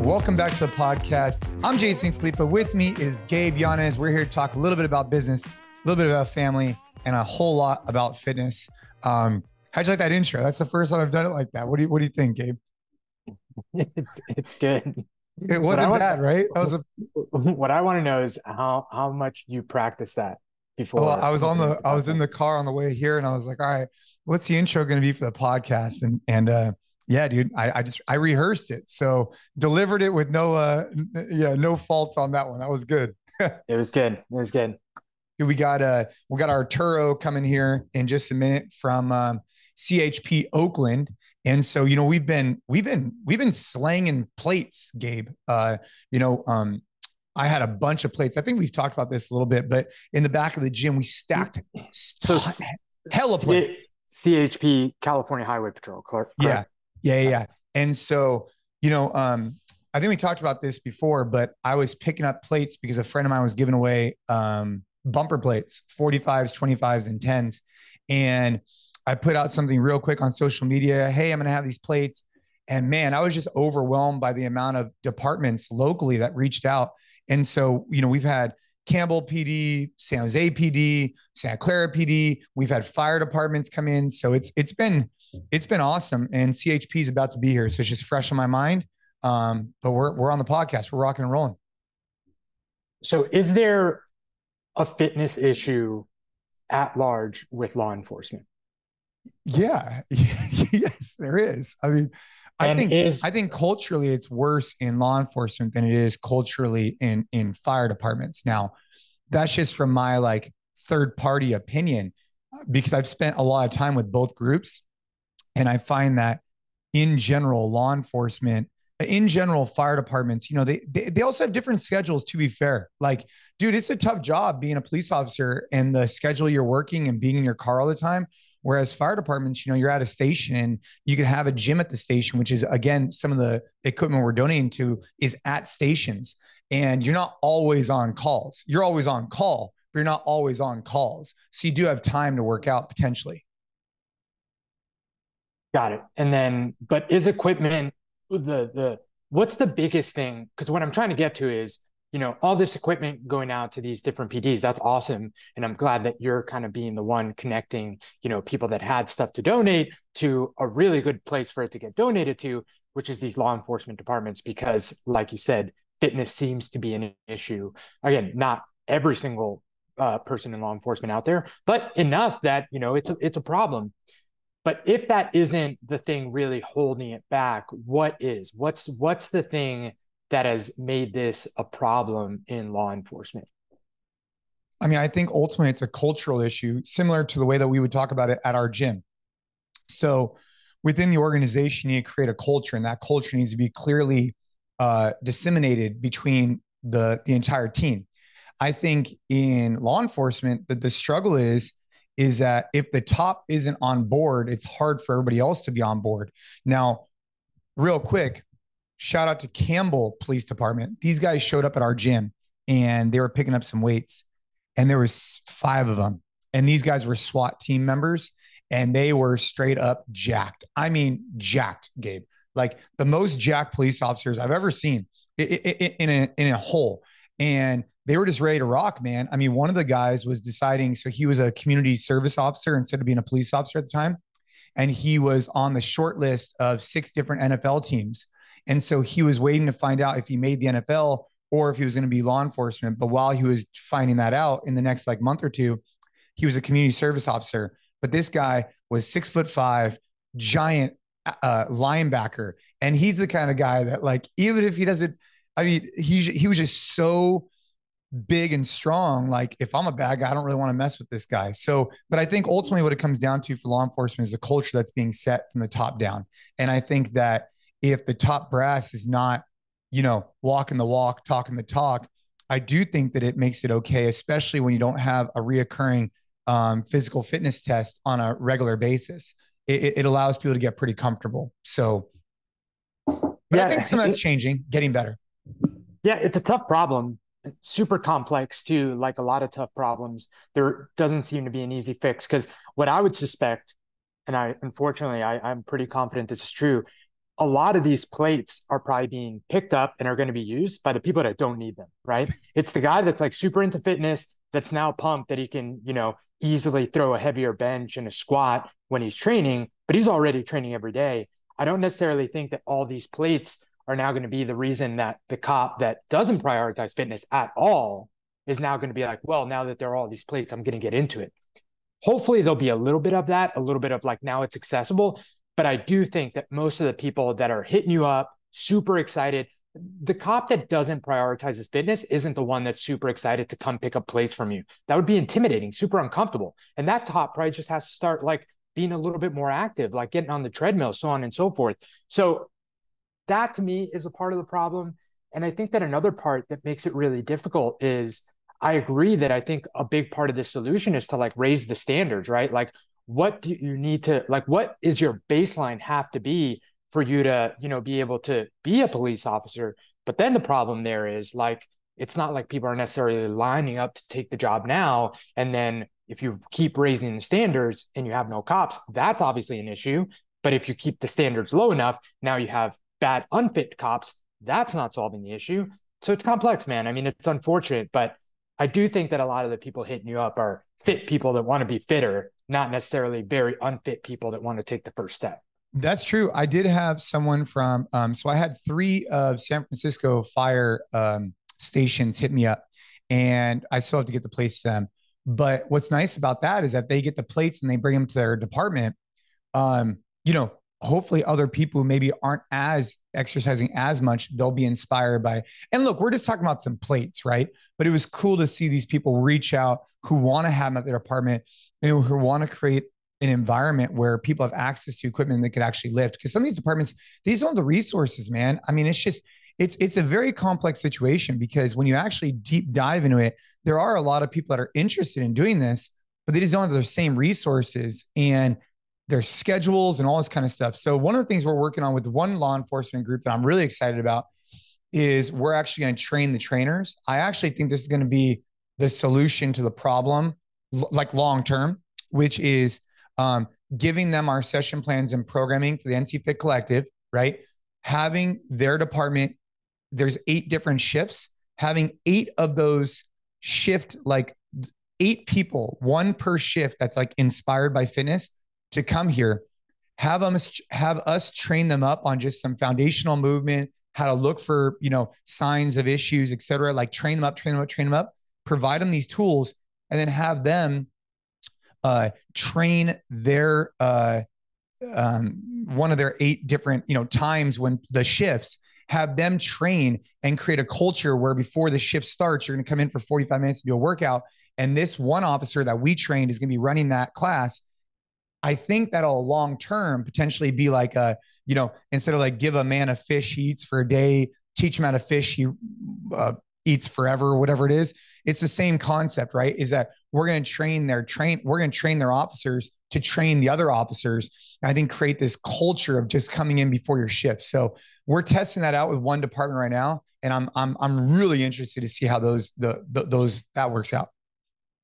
Welcome back to the podcast. I'm Jason Khalipa. With me is Gabe Yanez. We're here to talk a little bit about business, a little bit about family, and a whole lot about fitness. Um, how'd you like that intro? That's the first time I've done it like that. What do you What do you think, Gabe? It's it's good. It wasn't bad, right? That was a. What I want to know is how how much you practice that before. Well, I was on the. I was in the car on the way here, and I was like, "All right, what's the intro going to be for the podcast?" And and uh, yeah, dude, I, I just I rehearsed it, so delivered it with no uh, yeah, no faults on that one. That was good. It was good. It was good. We got uh we got Arturo coming here in just a minute from um, CHP Oakland, and so you know we've been we've been we've been slanging plates, Gabe. Uh, you know, um, I had a bunch of plates. I think we've talked about this a little bit, but in the back of the gym we stacked So hella C- plates. CHP California Highway Patrol. Clark. Yeah, yeah, yeah. And so you know, um, I think we talked about this before, but I was picking up plates because a friend of mine was giving away um, bumper plates, 45s, 25s, and 10s. And I put out something real quick on social media. Hey, I'm going to have these plates. And man, I was just overwhelmed by the amount of departments locally that reached out. And so, you know, we've had Campbell PD, San Jose PD, Santa Clara PD. We've had fire departments come in. So it's it's been it's been awesome. And CHP is about to be here. So it's just fresh on my mind. Um, but we're we're on the podcast. We're rocking and rolling. So is there a fitness issue at large with law enforcement? Yeah. yes, there is. I mean, I And think is- I think culturally it's worse in law enforcement than it is culturally in in fire departments. Now, that's just from my like third party opinion because I've spent a lot of time with both groups and I find that in general law enforcement in general fire departments you know they, they they also have different schedules to be fair. Like dude it's a tough job being a police officer and the schedule you're working and being in your car all the time. Whereas fire departments you know you're at a station and you can have a gym at the station which is again some of the equipment we're donating to is at stations. And you're not always on calls. You're always on call but you're not always on calls. So you do have time to work out potentially Got it. And then, but is equipment the the what's the biggest thing? Because what I'm trying to get to is, you know, all this equipment going out to these different PDs. That's awesome, and I'm glad that you're kind of being the one connecting, you know, people that had stuff to donate to a really good place for it to get donated to, which is these law enforcement departments. Because, like you said, fitness seems to be an issue. Again, not every single uh, person in law enforcement out there, but enough that you know it's a, it's a problem. But if that isn't the thing really holding it back, what is? What's what's the thing that has made this a problem in law enforcement? I mean, I think ultimately it's a cultural issue, similar to the way that we would talk about it at our gym. So within the organization, you need to create a culture, and that culture needs to be clearly uh, disseminated between the the entire team. I think in law enforcement, that the struggle is is that if the top isn't on board, it's hard for everybody else to be on board. Now, real quick, shout out to Campbell Police Department. These guys showed up at our gym and they were picking up some weights and there was five of them and these guys were SWAT team members and they were straight up jacked. I mean, jacked, Gabe. Like the most jacked police officers I've ever seen in a in a hole. And they were just ready to rock, man. I mean, one of the guys was deciding. So he was a community service officer instead of being a police officer at the time, and he was on the short list of six different NFL teams. And so he was waiting to find out if he made the NFL or if he was going to be law enforcement. But while he was finding that out in the next like month or two, he was a community service officer. But this guy was six foot five, giant uh, linebacker, and he's the kind of guy that like even if he doesn't, I mean, he he was just so big and strong. Like if I'm a bad guy, I don't really want to mess with this guy. So, but I think ultimately what it comes down to for law enforcement is a culture that's being set from the top down. And I think that if the top brass is not, you know, walking the walk, talking the talk, I do think that it makes it okay, especially when you don't have a reoccurring um, physical fitness test on a regular basis. It, it allows people to get pretty comfortable. So, but Yeah, I think some of that's changing, getting better. Yeah, it's a tough problem, super complex too. Like a lot of tough problems, there doesn't seem to be an easy fix. Because what I would suspect, and I unfortunately I, I'm pretty confident this is true, a lot of these plates are probably being picked up and are going to be used by the people that don't need them, right? it's the guy that's like super into fitness that's now pumped that he can, you know, easily throw a heavier bench and a squat when he's training, but he's already training every day. I don't necessarily think that all these plates are now going to be the reason that the cop that doesn't prioritize fitness at all is now going to be like, well, now that there are all these plates, I'm going to get into it. Hopefully, there'll be a little bit of that, a little bit of like now it's accessible. But I do think that most of the people that are hitting you up, super excited, the cop that doesn't prioritize his fitness isn't the one that's super excited to come pick up plates from you. That would be intimidating, super uncomfortable. And that cop probably just has to start like being a little bit more active, like getting on the treadmill, so on and so forth. So that to me is a part of the problem. And I think that another part that makes it really difficult is I agree that I think a big part of the solution is to like raise the standards, right? Like, what do you need to, like, what is your baseline have to be for you to, you know, be able to be a police officer. But then the problem there is like, it's not like people are necessarily lining up to take the job now. And then if you keep raising the standards and you have no cops, that's obviously an issue. But if you keep the standards low enough, now you have bad, unfit cops. That's not solving the issue. So it's complex, man. I mean, it's unfortunate, but I do think that a lot of the people hitting you up are fit people that want to be fitter, not necessarily very unfit people that want to take the first step. That's true. I did have someone from, um, so I had three of San Francisco fire um, stations hit me up, and I still have to get the plates to them. But what's nice about that is that they get the plates and they bring them to their department. Um, you know, hopefully other people who maybe aren't as exercising as much, they'll be inspired by. And look, we're just talking about some plates, right? But it was cool to see these people reach out who want to have them at their apartment, know, who want to create an environment where people have access to equipment that could actually lift. Because some of these departments, these don't have the resources, man. I mean, it's just it's it's a very complex situation because when you actually deep dive into it, there are a lot of people that are interested in doing this, but they just don't have the same resources and their schedules and all this kind of stuff. So one of the things we're working on with one law enforcement group that I'm really excited about is we're actually going to train the trainers. I actually think this is going to be the solution to the problem, like long term, which is um, giving them our session plans and programming for the NC Fit Collective, right? Having their department, there's eight different shifts, having eight of those shift, like eight people, one per shift that's like inspired by fitness to come here, have us have us train them up on just some foundational movement, how to look for, you know, signs of issues, et cetera, like train them up, train them up, train them up, provide them these tools, and then have them uh, train their uh, um, one of their eight different you know times when the shifts have them train and create a culture where before the shift starts you're going to come in for 45 minutes to do a workout and this one officer that we trained is going to be running that class i think that'll long term potentially be like a you know instead of like give a man a fish he eats for a day teach him how to fish he uh, eats forever whatever it is. It's the same concept right? Is that we're going to train their train we're going to train their officers to train the other officers i think create this culture of just coming in before your shift. So we're testing that out with one department right now and i'm i'm i'm really interested to see how those the, the those that works out.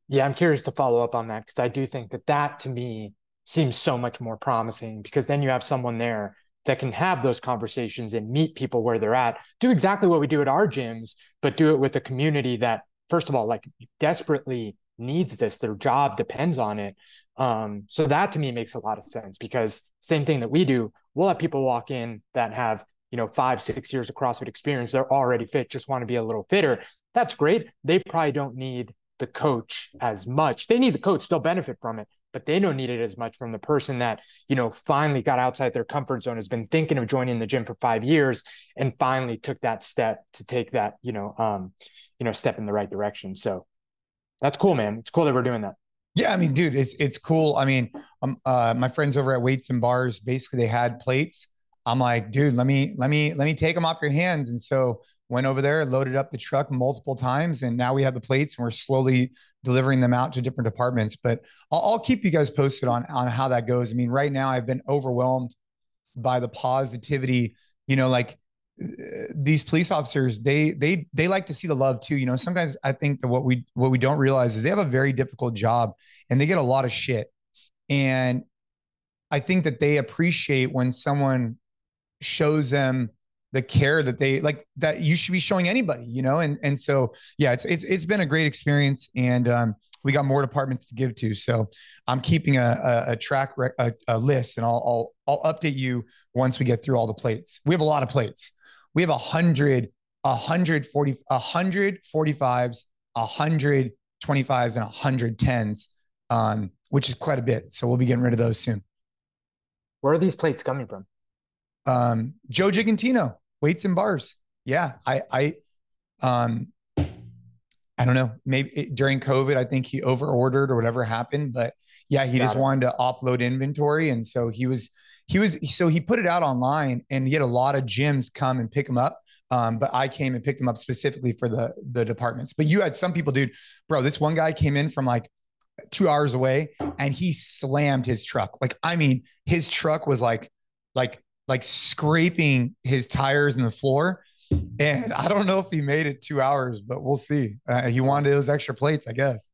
Yeah i'm curious to follow up on that because i do think that that to me seems so much more promising because then you have someone there that can have those conversations and meet people where they're at do exactly what we do at our gyms but do it with a community that first of all like desperately needs this. Their job depends on it. Um, so that to me makes a lot of sense because same thing that we do we'll have people walk in that have you know five six years of crossfit experience. They're already fit just want to be a little fitter. That's great. They probably don't need the coach as much. They need the coach. They'll benefit from it but they don't need it as much from the person that you know finally got outside their comfort zone has been thinking of joining the gym for five years and finally took that step to take that you know um you know step in the right direction so that's cool, man. It's cool that we're doing that. Yeah, I mean, dude, it's it's cool. I mean, um, uh, my friends over at Weights and Bars, basically, they had plates. I'm like, dude, let me let me let me take them off your hands. And so went over there, loaded up the truck multiple times, and now we have the plates, and we're slowly delivering them out to different departments. But I'll, I'll keep you guys posted on on how that goes. I mean, right now I've been overwhelmed by the positivity. You know, like uh, these police officers they they they like to see the love too you know sometimes i think that what we what we don't realize is they have a very difficult job and they get a lot of shit and i think that they appreciate when someone shows them the care that they like that you should be showing anybody, you know? And, and so, yeah, it's, it's, it's been a great experience and, um, we got more departments to give to. So I'm keeping a, a, a track, rec- a, a, list and I'll, I'll, I'll update you once we get through all the plates. We have a lot of plates. We have a hundred, a hundred forty, a hundred forty-fives, a hundred twenty-fives and a hundred tens, um, which is quite a bit. So we'll be getting rid of those soon. Where are these plates coming from? Um, Joe Gigantino, weights and bars. Yeah, I, I, um, I don't know. Maybe it, during COVID, I think he over ordered or whatever happened. But yeah, he Got just it. wanted to offload inventory, and so he was he was so he put it out online, and he had a lot of gyms come and pick him up. Um, but I came and picked him up specifically for the the departments. But you had some people, dude, bro. This one guy came in from like two hours away, and he slammed his truck. Like I mean, his truck was like like like scraping his tires in the floor and I don't know if he made it two hours, but we'll see. Uh, he wanted those extra plates, I guess.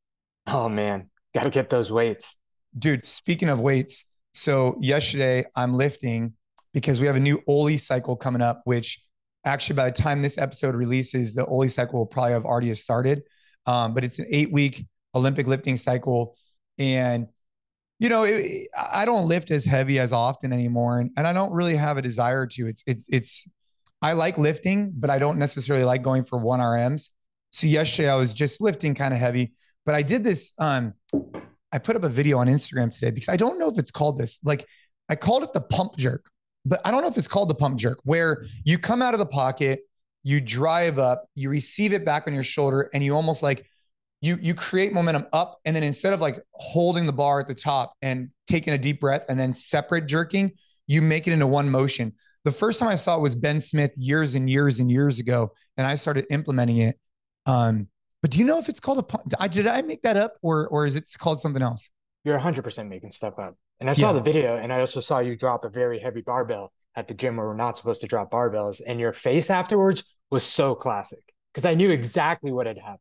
Oh man, got to get those weights, dude. Speaking of weights, so yesterday I'm lifting because we have a new Oly cycle coming up, which actually by the time this episode releases, the Oly cycle will probably have already started. Um, but it's an eight week Olympic lifting cycle, and you know, it, I don't lift as heavy as often anymore, and, and I don't really have a desire to. It's it's it's I like lifting, but I don't necessarily like going for one RMs. So yesterday I was just lifting kind of heavy, but I did this. Um, I put up a video on Instagram today because I don't know if it's called this. Like I called it the pump jerk, but I don't know if it's called the pump jerk, where you come out of the pocket, you drive up, you receive it back on your shoulder, and you almost like you you create momentum up, and then instead of like holding the bar at the top and taking a deep breath and then separate jerking, you make it into one motion. The first time I saw it was Ben Smith years and years and years ago, and I started implementing it. Um, but do you know if it's called a? Did I make that up, or or is it called something else? You're 100 percent making stuff up. And I saw yeah. the video, and I also saw you drop a very heavy barbell at the gym where we're not supposed to drop barbells, and your face afterwards was so classic because I knew exactly what had happened.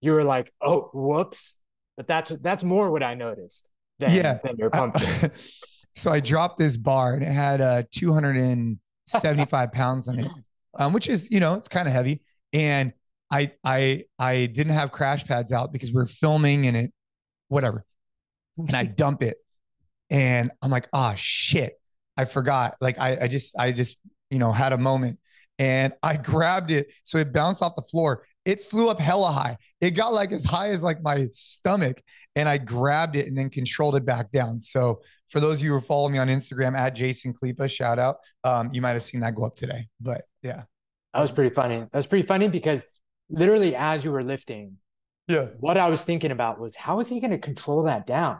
You were like, "Oh, whoops," but that's that's more what I noticed than, yeah. than your pump. So I dropped this bar and it had uh, 275 pounds on it, um, which is, you know, it's kind of heavy. And I, I, I didn't have crash pads out because we are filming and it, whatever. And I dump it and I'm like, ah, oh, shit. I forgot. Like I, I just, I just, you know, had a moment and I grabbed it. So it bounced off the floor. It flew up hella high. It got like as high as like my stomach and I grabbed it and then controlled it back down. So for those of you who follow me on Instagram at Jason Khalipa, shout out. Um, you might have seen that go up today, but yeah. That was pretty funny. That was pretty funny because literally as you were lifting, yeah, what I was thinking about was how is he going to control that down?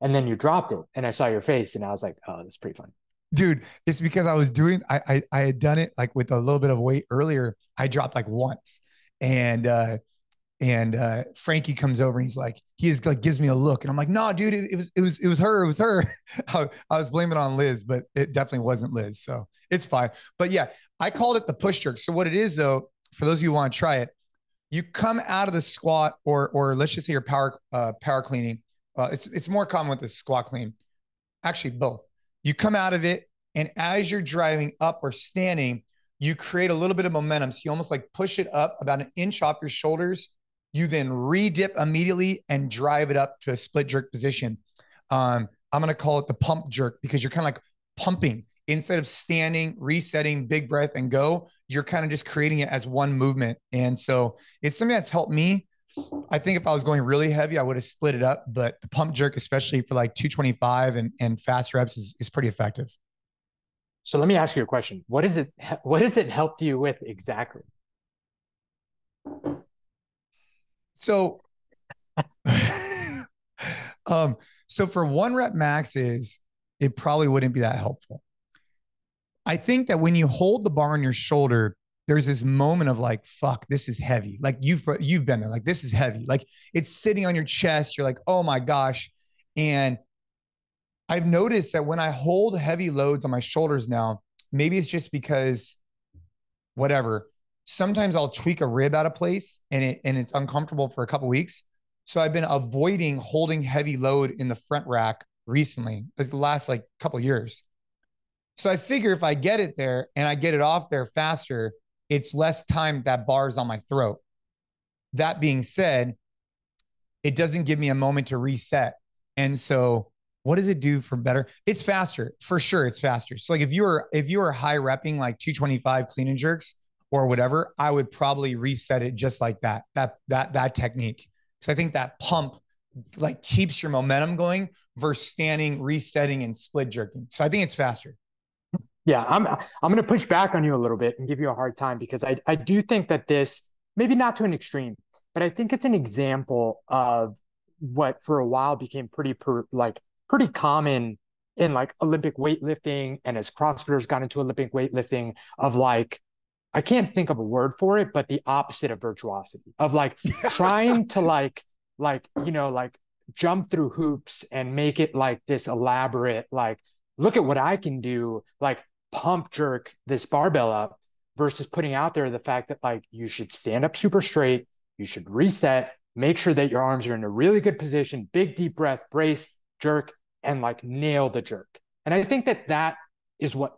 And then you dropped it, and I saw your face, and I was like, oh, that's pretty funny. Dude, it's because I was doing I, I I had done it like with a little bit of weight earlier. I dropped like once. And uh and uh, Frankie comes over and he's like, he is like gives me a look, and I'm like, no, nah, dude, it, it, was it was it was her, it was her. I, I, was blaming on Liz, but it definitely wasn't Liz, so it's fine. But yeah, I called it the push jerk. So what it is though, for those of you who want to try it, you come out of the squat, or or let's just say your power uh, power cleaning. Uh, it's it's more common with the squat clean. Actually, both. You come out of it, and as you're driving up or standing, you create a little bit of momentum. So you almost like push it up about an inch off your shoulders you then re-dip immediately and drive it up to a split jerk position. Um, I'm going to call it the pump jerk because you're kind of like pumping instead of standing, resetting, big breath and go. You're kind of just creating it as one movement. And so it's something that's helped me. I think if I was going really heavy, I would have split it up, but the pump jerk, especially for like 225 and, and fast reps is, is pretty effective. So let me ask you a question. What is it, what has it helped you with exactly? So, um, so for one rep maxes, it probably wouldn't be that helpful. I think that when you hold the bar on your shoulder, there's this moment of like, fuck, this is heavy. Like you've you've been there. Like this is heavy. Like it's sitting on your chest. You're like, oh my gosh. And I've noticed that when I hold heavy loads on my shoulders now, maybe it's just because whatever, sometimes I'll tweak a rib out of place and it and it's uncomfortable for a couple weeks. So I've been avoiding holding heavy load in the front rack recently, the last like couple years. So I figure if I get it there and I get it off there faster, it's less time that bar's on my throat. That being said, it doesn't give me a moment to reset. And so what does it do for better? It's faster for sure. It's faster. So like if you were if you were high repping like 225 clean and jerks or whatever, I would probably reset it just like that. That that that technique. Because I think that pump like keeps your momentum going versus standing, resetting, and split jerking. So I think it's faster. Yeah, I'm I'm to push back on you a little bit and give you a hard time because I I do think that this maybe not to an extreme, but I think it's an example of what for a while became pretty per, like pretty common in like Olympic weightlifting and as CrossFitters got into Olympic weightlifting of like I can't think of a word for it, but the opposite of virtuosity of like trying to like like you know like jump through hoops and make it like this elaborate like look at what I can do like pump jerk this barbell up versus putting out there the fact that like you should stand up super straight, you should reset, make sure that your arms are in a really good position, big deep breath, brace, jerk, and like nail the jerk. And I think that that is what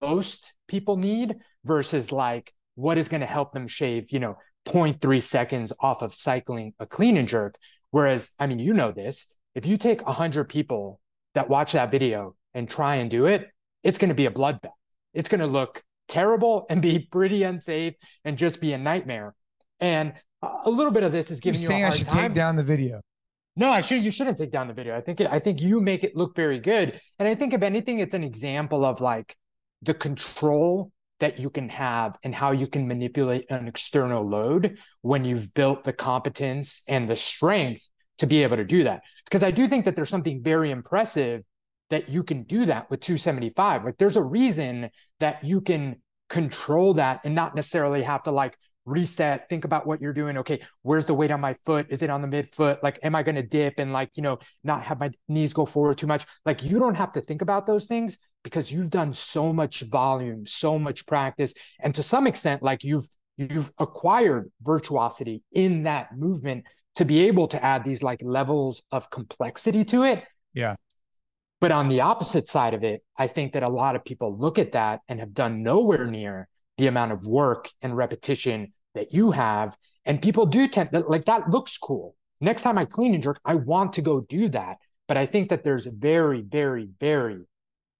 most people need versus like what is going to help them shave, you know, 0.3 seconds off of cycling a clean and jerk. Whereas, I mean, you know this, if you take 100 people that watch that video and try and do it, it's going to be a bloodbath. It's going to look terrible and be pretty unsafe and just be a nightmare. And a little bit of this is giving You're you saying I should time. take down the video. No, I should. You shouldn't take down the video. I think it, I think you make it look very good. And I think if anything, it's an example of like the control that you can have and how you can manipulate an external load when you've built the competence and the strength to be able to do that. Because I do think that there's something very impressive that you can do that with 275. Like there's a reason that you can control that and not necessarily have to like reset, think about what you're doing. Okay, where's the weight on my foot? Is it on the midfoot? Like, am I going to dip and like, you know, not have my knees go forward too much? Like, you don't have to think about those things because you've done so much volume, so much practice. And to some extent, like you've, you've acquired virtuosity in that movement to be able to add these like levels of complexity to it. Yeah. But on the opposite side of it, I think that a lot of people look at that and have done nowhere near the amount of work and repetition that you have. And people do tend like that looks cool. Next time I clean and jerk, I want to go do that. But I think that there's very, very, very,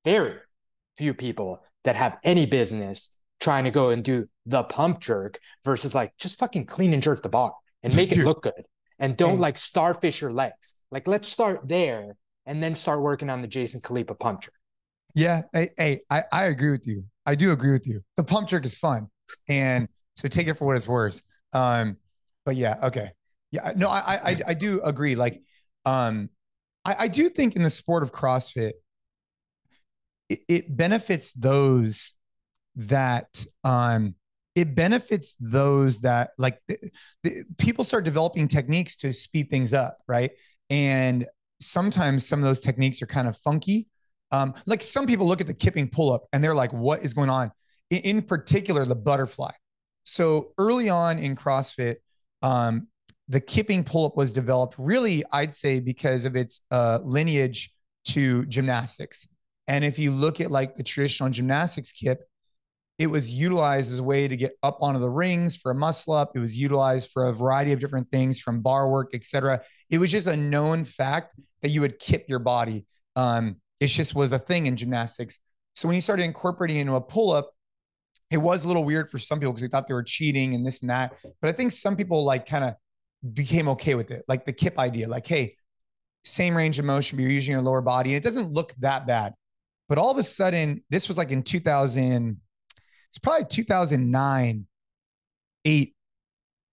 very few people that have any business trying to go and do the pump jerk versus like just fucking clean and jerk the bar and make it look good. And don't like starfish your legs. Like let's start there and then start working on the Jason Khalipa pump jerk. Yeah, hey, hey, I, I agree with you. I do agree with you. The pump jerk is fun, and so take it for what it's worth. Um, but yeah, okay, yeah, no, I I I do agree. Like, um, I, I do think in the sport of CrossFit, it, it benefits those that um it benefits those that like the, the, people start developing techniques to speed things up, right? And sometimes some of those techniques are kind of funky. Um, like some people look at the kipping pull up and they're like, what is going on? In, in particular, the butterfly. So early on in CrossFit, um, the kipping pull up was developed really, I'd say, because of its uh, lineage to gymnastics. And if you look at like the traditional gymnastics kip, it was utilized as a way to get up onto the rings for a muscle up. It was utilized for a variety of different things from bar work, etc. It was just a known fact that you would kip your body. Um, it just was a thing in gymnastics. So when you started incorporating into a pull up, it was a little weird for some people because they thought they were cheating and this and that. But I think some people like kind of became okay with it, like the kip idea, like, hey, same range of motion, but you're using your lower body. And it doesn't look that bad. But all of a sudden, this was like in 2000, it's probably 2009, eight,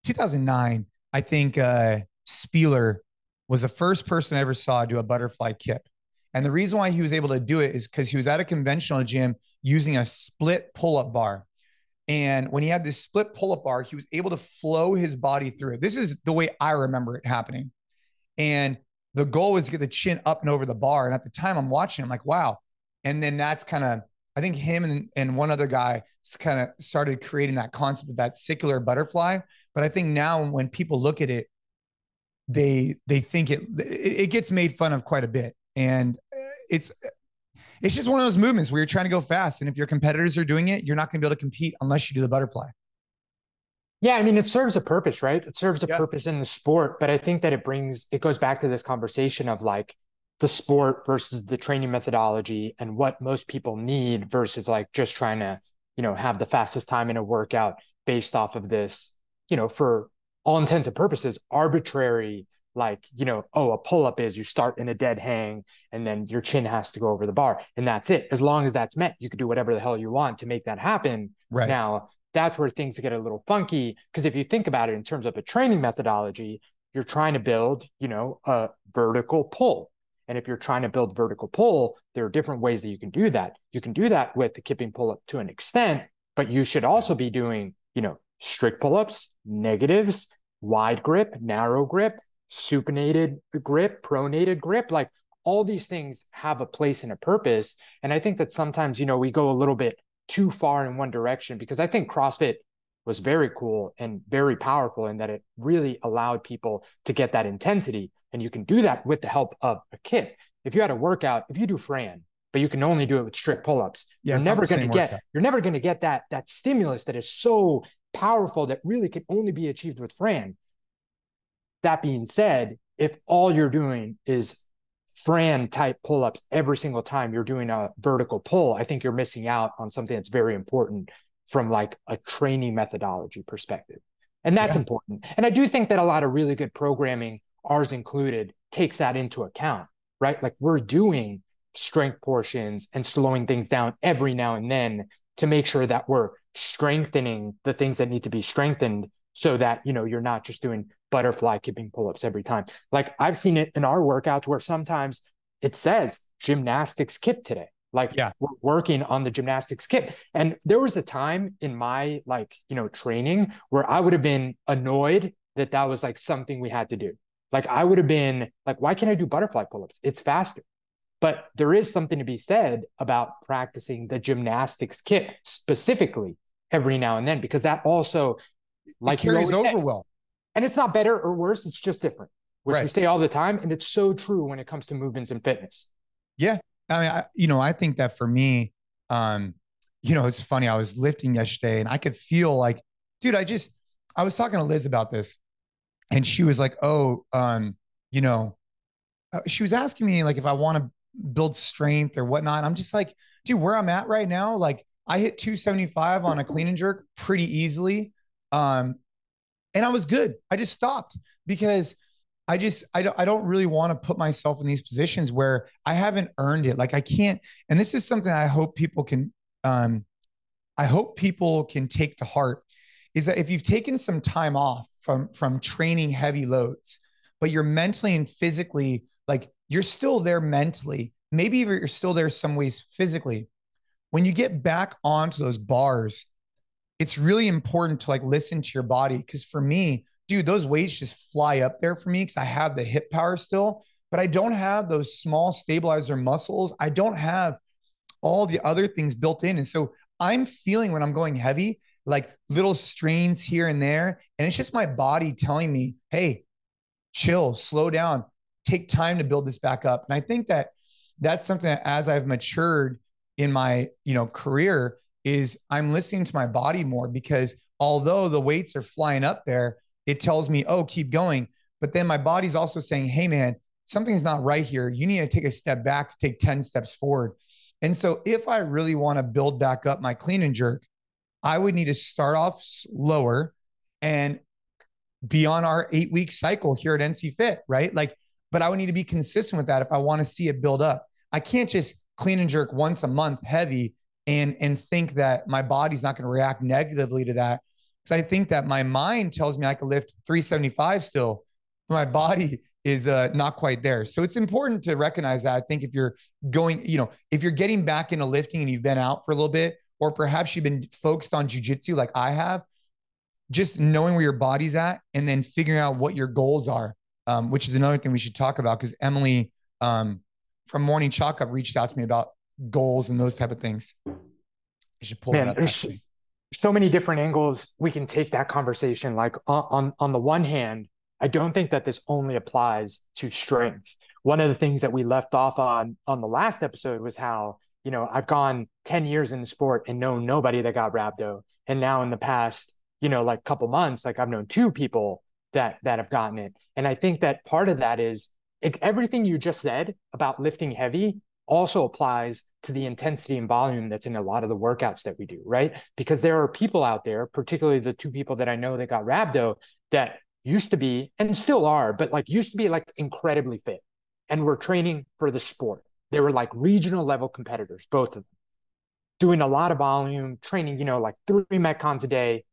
2009. I think uh, Spealler was the first person I ever saw do a butterfly kip. And the reason why he was able to do it is because he was at a conventional gym using a split pull up bar. And when he had this split pull up bar, he was able to flow his body through it. This is the way I remember it happening. And the goal was to get the chin up and over the bar. And at the time I'm watching, I'm like, wow. And then that's kind of I think him and, and one other guy kind of started creating that concept of that circular butterfly. But I think now when people look at it, they they think it it gets made fun of quite a bit, and uh, it's it's just one of those movements where you're trying to go fast. And if your competitors are doing it, you're not going to be able to compete unless you do the butterfly. Yeah, I mean, it serves a purpose, right? It serves a yeah. purpose in the sport, but I think that it brings it goes back to this conversation of like the sport versus the training methodology and what most people need versus like just trying to, you know, have the fastest time in a workout based off of this, you know, for all intents and purposes, arbitrary like you know oh a pull-up is you start in a dead hang and then your chin has to go over the bar and that's it. As long as that's met you can do whatever the hell you want to make that happen. Right. Now that's where things get a little funky because if you think about it in terms of a training methodology you're trying to build you know a vertical pull. And if you're trying to build vertical pull there are different ways that you can do that. You can do that with the kipping pull-up to an extent but you should also be doing you know strict pull-ups negatives wide grip narrow grip supinated grip pronated grip like all these things have a place and a purpose and i think that sometimes you know we go a little bit too far in one direction because I think CrossFit was very cool and very powerful in that it really allowed people to get that intensity. And you can do that with the help of a kip. If you had a workout, if you do Fran, but you can only do it with strict pull-ups, yeah, you're never going to get workout. you're never going to get that that stimulus that is so powerful that really can only be achieved with Fran. That being said, if all you're doing is Fran type pull ups every single time you're doing a vertical pull, I think you're missing out on something that's very important from like a training methodology perspective. And that's yeah. important. And I do think that a lot of really good programming, ours included, takes that into account, right? Like we're doing strength portions and slowing things down every now and then to make sure that we're strengthening the things that need to be strengthened so that, you know, you're not just doing butterfly kipping pull-ups every time. Like I've seen it in our workouts where sometimes it says gymnastics kip today. Like yeah. we're working on the gymnastics kip. And there was a time in my like, you know, training where I would have been annoyed that that was like something we had to do. Like I would have been like, why can't I do butterfly pull-ups? It's faster. But there is something to be said about practicing the gymnastics kip specifically every now and then, because that also like it carries over well. And it's not better or worse, it's just different, which right. we say all the time. And it's so true when it comes to movements and fitness. Yeah. I mean, I, you know, I think that for me, um, you know, it's funny. I was lifting yesterday and I could feel like, dude, I just, I was talking to Liz about this and she was like, oh, um, you know, uh, she was asking me like if I want to build strength or whatnot. I'm just like, dude, where I'm at right now, like I hit 275 on a clean and jerk pretty easily. Um, and I was good. I just stopped because I just I don't I don't really want to put myself in these positions where I haven't earned it. Like I can't. And this is something I hope people can um I hope people can take to heart is that if you've taken some time off from from training heavy loads, but you're mentally and physically like you're still there mentally, maybe you're still there some ways physically. When you get back onto those bars it's really important to like listen to your body. Cause for me, dude, those weights just fly up there for me because I have the hip power still, but I don't have those small stabilizer muscles. I don't have all the other things built in. And so I'm feeling when I'm going heavy, like little strains here and there. And it's just my body telling me, hey, chill, slow down, take time to build this back up. And I think that that's something that as I've matured in my, you know, career, is I'm listening to my body more because although the weights are flying up there, it tells me, oh, keep going. But then my body's also saying, hey, man, something's not right here. You need to take a step back to take 10 steps forward. And so if I really want to build back up my clean and jerk, I would need to start off slower and be on our eight week cycle here at NC Fit, right? Like, but I would need to be consistent with that if I want to see it build up. I can't just clean and jerk once a month heavy and and think that my body's not going to react negatively to that because I think that my mind tells me I can lift 375 still. but My body is uh, not quite there. So it's important to recognize that. I think if you're going, you know, if you're getting back into lifting and you've been out for a little bit, or perhaps you've been focused on jujitsu like I have, just knowing where your body's at and then figuring out what your goals are, um, which is another thing we should talk about because Emily um, from Morning Chalk Up reached out to me about goals and those type of things. You should pull Man, There's so many different angles we can take that conversation. Like on, on on the one hand, I don't think that this only applies to strength. One of the things that we left off on on the last episode was how you know, I've gone 10 years in the sport and known nobody that got rhabdo. And now in the past, you know, like couple months, like I've known two people that that have gotten it. And I think that part of that is it, everything you just said about lifting heavy also applies to the intensity and volume that's in a lot of the workouts that we do, right? Because there are people out there, particularly the two people that I know that got rhabdo, that used to be and still are, but like used to be like incredibly fit and were training for the sport. They were like regional level competitors, both of them, doing a lot of volume, training, you know, like three metcons a day.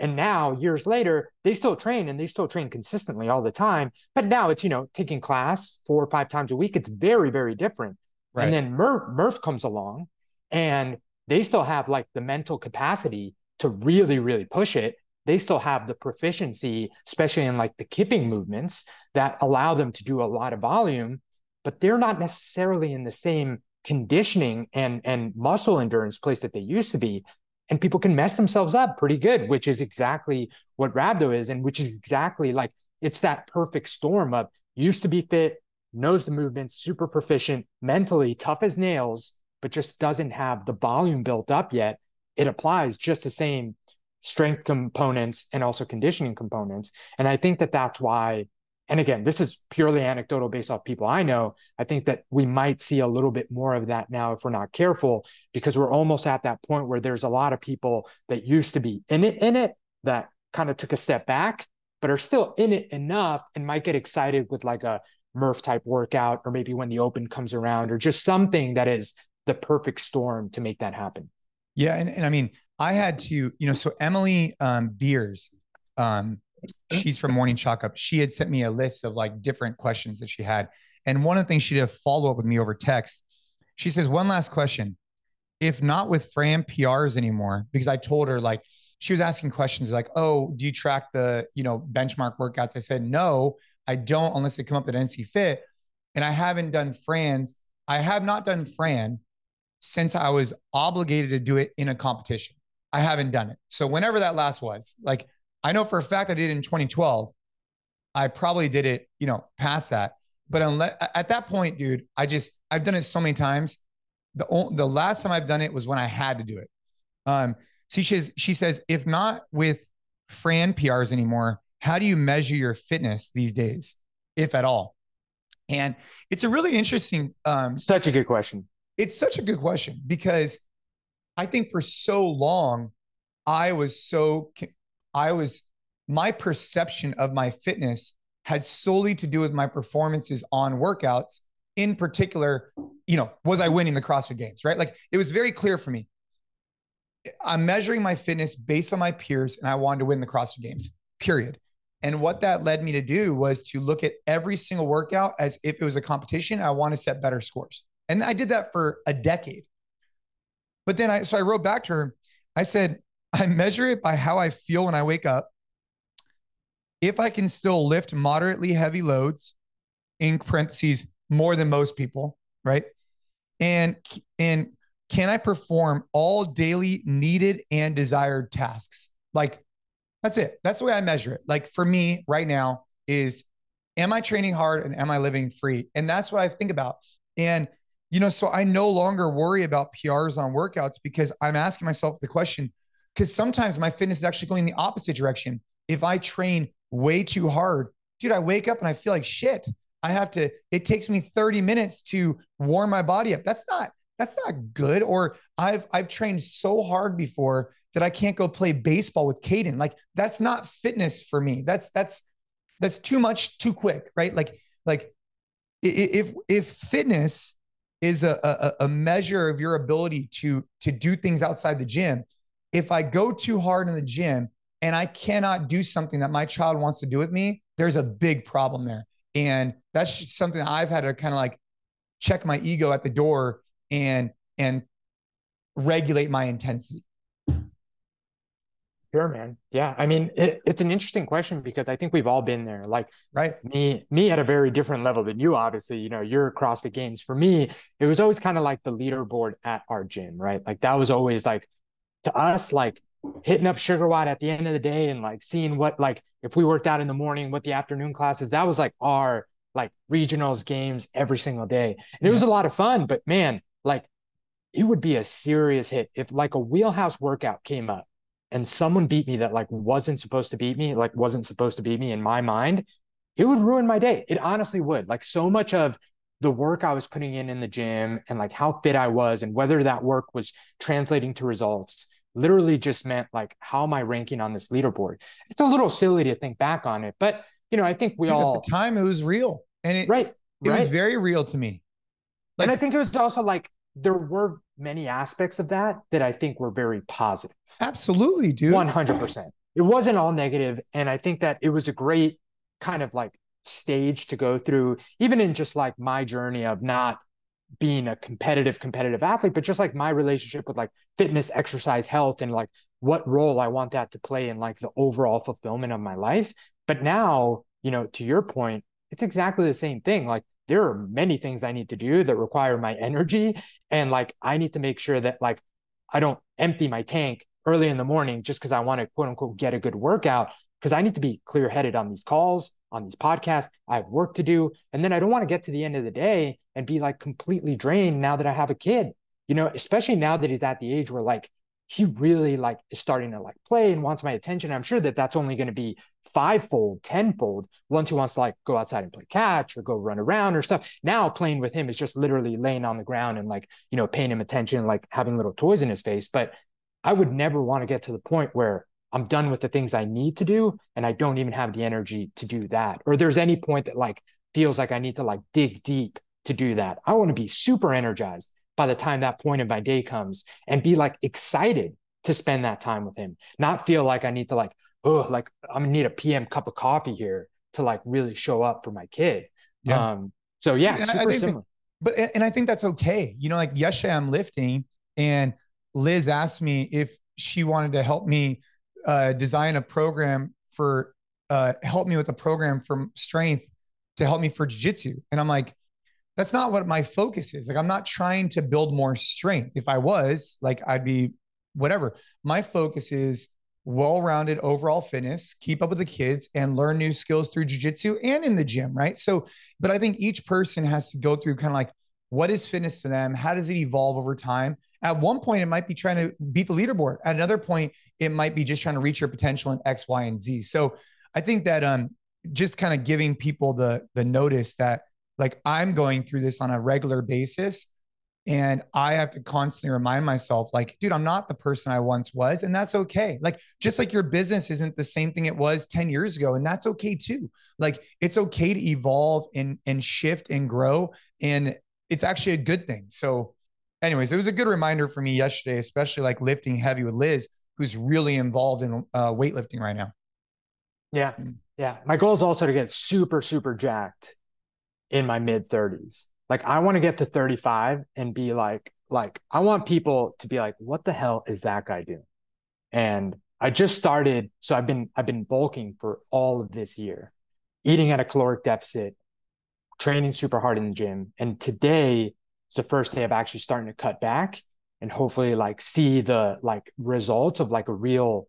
And now, years later, they still train and they still train consistently all the time. But now it's, you know, taking class four or five times a week. It's very, very different. Right. And then Murph, Murph comes along and they still have like the mental capacity to really, really push it. They still have the proficiency, especially in like the kipping movements that allow them to do a lot of volume, but they're not necessarily in the same conditioning and, and muscle endurance place that they used to be. And people can mess themselves up pretty good, which is exactly what Rhabdo is, and which is exactly like it's that perfect storm of used to be fit, knows the movements, super proficient, mentally tough as nails, but just doesn't have the volume built up yet. It applies just the same strength components and also conditioning components. And I think that that's why, and again, this is purely anecdotal based off people I know. I think that we might see a little bit more of that now if we're not careful, because we're almost at that point where there's a lot of people that used to be in it, in it, that kind of took a step back, but are still in it enough and might get excited with like a Murph type workout, or maybe when the open comes around, or just something that is the perfect storm to make that happen. Yeah. And, and I mean, I had to, you know, so Emily um, Beers, um, she's from Morning Chalk Up. She had sent me a list of like different questions that she had. And one of the things she did a follow up with me over text. She says, one last question. If not with Fran PRs anymore, because I told her like, she was asking questions like, oh, do you track the, you know, benchmark workouts? I said, no, I don't unless they come up at NC Fit. And I haven't done Fran's. I have not done Fran since I was obligated to do it in a competition. I haven't done it. So whenever that last was, like I know for a fact I did it in 2012. I probably did it, you know, past that. But unless at that point, dude, I just I've done it so many times. The the last time I've done it was when I had to do it. Um, she says she says if not with Fran PRs anymore, how do you measure your fitness these days, if at all? And it's a really interesting. Um, such a good question. It's such a good question because I think for so long, I was so, I was, my perception of my fitness had solely to do with my performances on workouts. In particular, you know, was I winning the CrossFit Games, right? Like it was very clear for me. I'm measuring my fitness based on my peers, and I wanted to win the CrossFit Games, period. And what that led me to do was to look at every single workout as if it was a competition. I want to set better scores. And I did that for a decade. But then I, so I wrote back to her. I said, I measure it by how I feel when I wake up. If I can still lift moderately heavy loads, in parentheses, more than most people, right? And, and can I perform all daily needed and desired tasks? Like that's it. That's the way I measure it. Like for me right now is am I training hard and am I living free? And that's what I think about. And you know, so I no longer worry about PRs on workouts because I'm asking myself the question because sometimes my fitness is actually going the opposite direction. If I train way too hard, dude, I wake up and I feel like shit. I have to, it takes me 30 minutes to warm my body up. That's not, that's not good. Or I've I've trained so hard before that I can't go play baseball with Caden. Like that's not fitness for me. That's that's that's too much too quick, right? Like like if if fitness is a, a, a measure of your ability to to do things outside the gym, if I go too hard in the gym and I cannot do something that my child wants to do with me, there's a big problem there. And that's just something I've had to kind of like check my ego at the door and and regulate my intensity Sure, man. Yeah. I mean, it, it's an interesting question because I think we've all been there. Like, right. Me, me at a very different level than you, obviously, you know, you're CrossFit Games. For me, it was always kind of like the leaderboard at our gym, right? Like, that was always like to us, like hitting up SugarWOD at the end of the day and like seeing what, like, if we worked out in the morning, what the afternoon classes, that was like our like regionals games every single day. And it was a lot of fun, but man, like it would be a serious hit if like a wheelhouse workout came up and someone beat me that like wasn't supposed to beat me, like wasn't supposed to beat me in my mind, it would ruin my day. It honestly would. Like so much of the work I was putting in in the gym and like how fit I was and whether that work was translating to results literally just meant like how am I ranking on this leaderboard? It's a little silly to think back on it, but you know, I think we Dude, all at the time it was real. And it right, it right. was very real to me. Like, and I think it was also like there were many aspects of that that I think were very positive. Absolutely, dude. 100%. It wasn't all negative, And I think that it was a great kind of like stage to go through, even in just like my journey of not being a competitive, competitive athlete, but just like my relationship with like fitness, exercise, health, and like what role I want that to play in like the overall fulfillment of my life. But now, you know, to your point, it's exactly the same thing. Like there are many things I need to do that require my energy. And like, I need to make sure that like I don't empty my tank early in the morning just because I want to quote unquote get a good workout. Cause I need to be clear headed on these calls, on these podcasts. I have work to do. And then I don't want to get to the end of the day and be like completely drained now that I have a kid, you know, especially now that he's at the age where like he really like is starting to like play and wants my attention. I'm sure that that's only going to be fivefold, tenfold once he wants to like go outside and play catch or go run around or stuff. Now playing with him is just literally laying on the ground and like, you know, paying him attention, like having little toys in his face. But I would never want to get to the point where I'm done with the things I need to do and I don't even have the energy to do that. Or there's any point that like feels like I need to like dig deep to do that. I want to be super energized by the time that point of my day comes and be like excited to spend that time with him, not feel like I need to like, oh, like I'm gonna need a PM cup of coffee here to like really show up for my kid. Yeah. Um, so yeah, and super similar. That, but and I think that's okay. You know, like yesterday I'm lifting and Liz asked me if she wanted to help me uh, design a program for uh, help me with a program from strength to help me for jiu-jitsu. And I'm like, that's not what my focus is. Like, I'm not trying to build more strength. If I was, like, I'd be whatever. My focus is well rounded overall fitness, keep up with the kids, and learn new skills through jujitsu and in the gym, right? So, but I think each person has to go through kind of like what is fitness to them? How does it evolve over time? At one point, it might be trying to beat the leaderboard. At another point, it might be just trying to reach your potential in X, Y, and Z. So I think that um, just kind of giving people the the notice that like I'm going through this on a regular basis. And I have to constantly remind myself, like, dude, I'm not the person I once was. And that's okay. Like, just like your business isn't the same thing it was 10 years ago. And that's okay too. Like, it's okay to evolve and, and shift and grow. And it's actually a good thing. So, anyways, it was a good reminder for me yesterday, especially like lifting heavy with Liz, who's really involved in uh, weightlifting right now. Yeah. Mm. Yeah. My goal is also to get super, super jacked in my mid 30s. Like I want to get to 35 and be like, like I want people to be like, what the hell is that guy doing? And I just started, so I've been I've been bulking for all of this year, eating at a caloric deficit, training super hard in the gym. And today is the first day of actually starting to cut back and hopefully like see the like results of like a real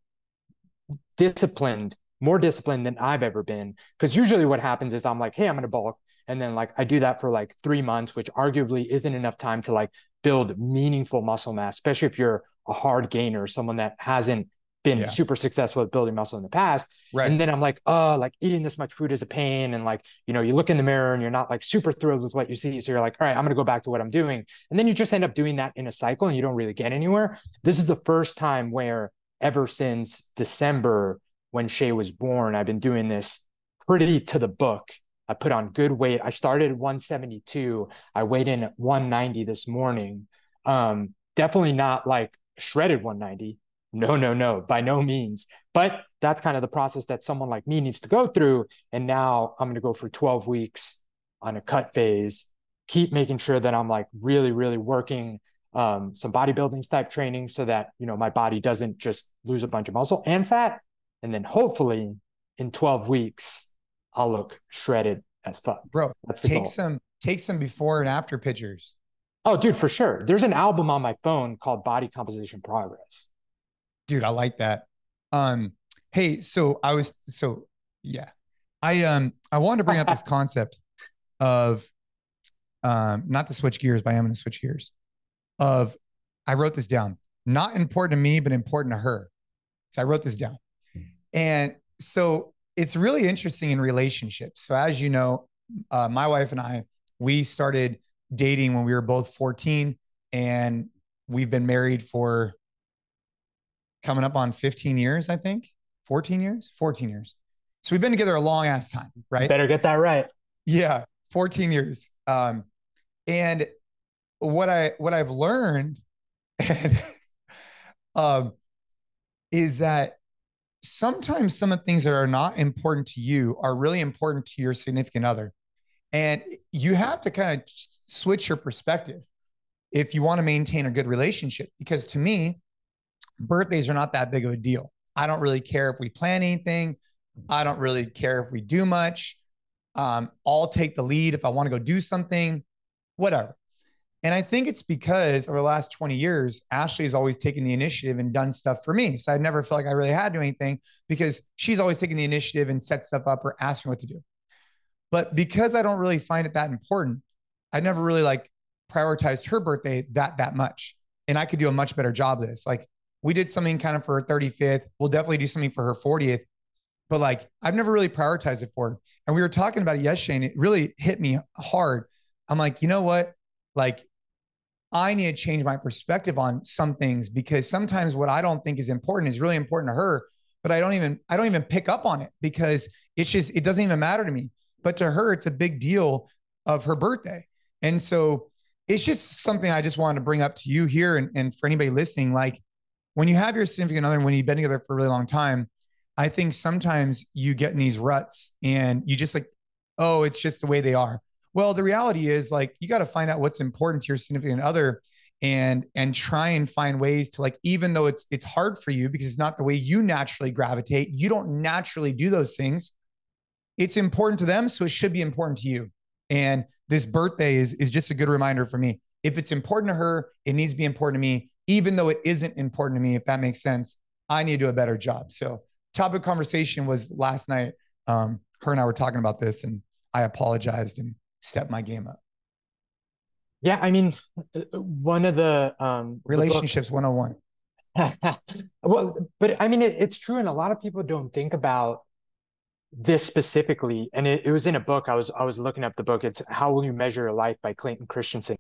disciplined, more disciplined than I've ever been. Cause usually what happens is I'm like, hey, I'm gonna bulk and then like I do that for like three months, which arguably isn't enough time to like build meaningful muscle mass, especially if you're a hard gainer, someone that hasn't been yeah. super successful at building muscle in the past. Right. And then I'm like, oh, like eating this much food is a pain. And like, you know, you look in the mirror and you're not like super thrilled with what you see. So you're like, all right, I'm going to go back to what I'm doing. And then you just end up doing that in a cycle and you don't really get anywhere. This is the first time where ever since December when Shay was born, I've been doing this pretty to the book I put on good weight. I started 172. I weighed in at 190 this morning. Um, definitely not like shredded 190. No, no, no, by no means. But that's kind of the process that someone like me needs to go through. And now I'm going to go for 12 weeks on a cut phase, keep making sure that I'm like really, really working um, some bodybuilding type training so that, you know, my body doesn't just lose a bunch of muscle and fat. And then hopefully in 12 weeks, I'll look shredded as fuck. Bro, That's take goal. some take some before and after pictures. Oh, dude, for sure. There's an album on my phone called Body Composition Progress. Dude, I like that. Um, hey, so I was so yeah. I um I wanted to bring up this concept of um not to switch gears, but I am gonna switch gears of I wrote this down. Not important to me, but important to her. So I wrote this down. And so it's really interesting in relationships. So as you know, uh, my wife and I, we started dating when we were both 14 and we've been married for coming up on 15 years, I think. 14 years? 14 years. So we've been together a long ass time, right? Better get that right. Yeah, 14 years. Um, and what I what I've learned and, um, is that sometimes some of the things that are not important to you are really important to your significant other. And you have to kind of switch your perspective if you want to maintain a good relationship. Because to me, birthdays are not that big of a deal. I don't really care if we plan anything. I don't really care if we do much. Um, I'll take the lead if I want to go do something, whatever. And I think it's because over the last 20 years, Ashley has always taken the initiative and done stuff for me. So I never felt like I really had to do anything because she's always taken the initiative and set stuff up or asked me what to do. But because I don't really find it that important, I never really like prioritized her birthday that that much. And I could do a much better job of this. Like we did something kind of for her 35th. We'll definitely do something for her 40th. But like I've never really prioritized it for her. And we were talking about it yesterday and it really hit me hard. I'm like, you know what? Like I need to change my perspective on some things because sometimes what I don't think is important is really important to her, but I don't even I don't even pick up on it because it's just it doesn't even matter to me. But to her, it's a big deal of her birthday. And so it's just something I just wanted to bring up to you here and, and for anybody listening, like when you have your significant other, when you've been together for a really long time, I think sometimes you get in these ruts and you just like, oh, it's just the way they are. Well, the reality is like you got to find out what's important to your significant other and and try and find ways to like even though it's it's hard for you because it's not the way you naturally gravitate, you don't naturally do those things. It's important to them, so it should be important to you. And this birthday is is just a good reminder for me. If it's important to her, it needs to be important to me even though it isn't important to me, if that makes sense, I need to do a better job. So, topic conversation was last night. Um, her and I were talking about this, and I apologized and stepped my game up. Yeah, I mean, one of the um, relationships the 101. well, but I mean, it, it's true, and a lot of people don't think about this specifically. And it, it, was in a book. I was I was looking up the book. It's How Will You Measure Your Life by Clayton Christensen.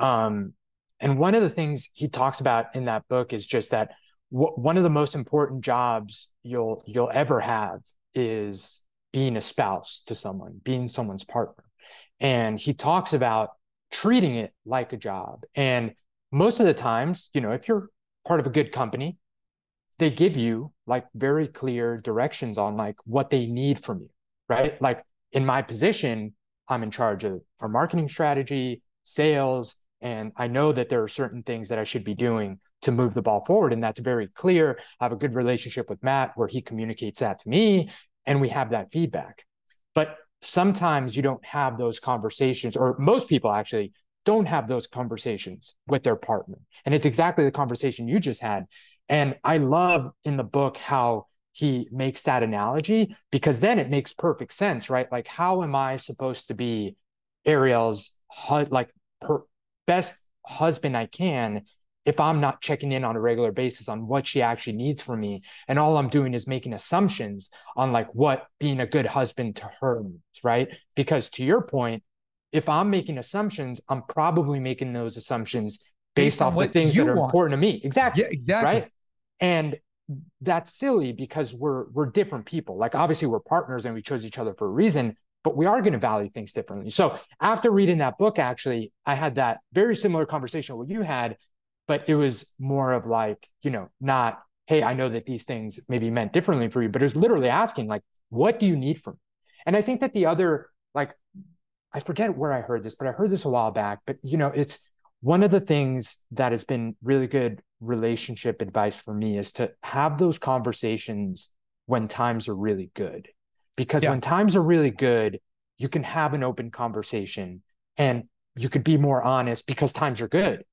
Um, and one of the things he talks about in that book is just that w- one of the most important jobs you'll you'll ever have is being a spouse to someone, being someone's partner. And he talks about treating it like a job. And most of the times, you know, if you're part of a good company, they give you like very clear directions on like what they need from you, right? Like in my position, I'm in charge of our marketing strategy, sales, and I know that there are certain things that I should be doing to move the ball forward. And that's very clear. I have a good relationship with Matt where he communicates that to me and we have that feedback. But sometimes you don't have those conversations, or most people actually don't have those conversations with their partner. And it's exactly the conversation you just had. And I love in the book how he makes that analogy because then it makes perfect sense, right? Like, how am I supposed to be Ariel's like per, best husband I can if I'm not checking in on a regular basis on what she actually needs from me. And all I'm doing is making assumptions on like what being a good husband to her means, right? Because to your point, if I'm making assumptions, I'm probably making those assumptions based, based off the things that are want. important to me. Exactly. Yeah, exactly. Right. And that's silly because we're we're different people. Like obviously we're partners and we chose each other for a reason, but we are going to value things differently. So after reading that book, actually, I had that very similar conversation what you had, but it was more of like, you know, not, hey, I know that these things maybe meant differently for you, but it was literally asking, like, what do you need from me? And I think that the other, like, I forget where I heard this, but I heard this a while back. But you know, it's one of the things that has been really good relationship advice for me is to have those conversations when times are really good because yeah. when times are really good, you can have an open conversation and you could be more honest because times are good.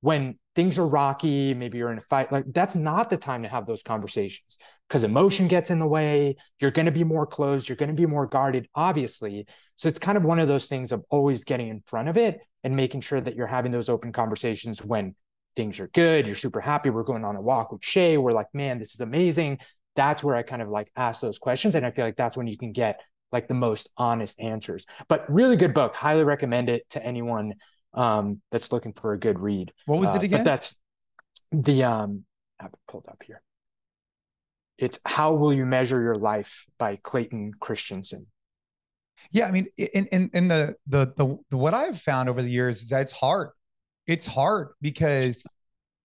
When things are rocky, maybe you're in a fight, like that's not the time to have those conversations because emotion gets in the way. You're going to be more closed. You're going to be more guarded, obviously. So it's kind of one of those things of always getting in front of it and making sure that you're having those open conversations when things are good, you're super happy. We're going on a walk with Shay. We're like, man, this is amazing. That's where I kind of like ask those questions. And I feel like that's when you can get like the most honest answers. But really good book. Highly recommend it to anyone um, that's looking for a good read. What was it uh, again? that's the um I have it pulled up here. It's How Will You Measure Your Life by Clayton Christensen. Yeah, I mean, in in, in the, the the the what I've found over the years is that it's hard. It's hard because,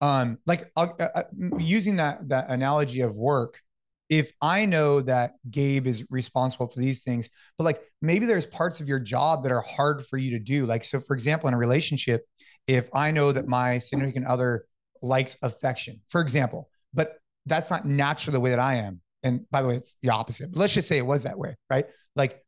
um, like uh, uh, using that that analogy of work, if I know that Gabe is responsible for these things, but like maybe there's parts of your job that are hard for you to do. Like, so for example, in a relationship, if I know that my significant other likes affection, for example, but that's not naturally the way that I am. And by the way, it's the opposite. But let's just say it was that way, right? Like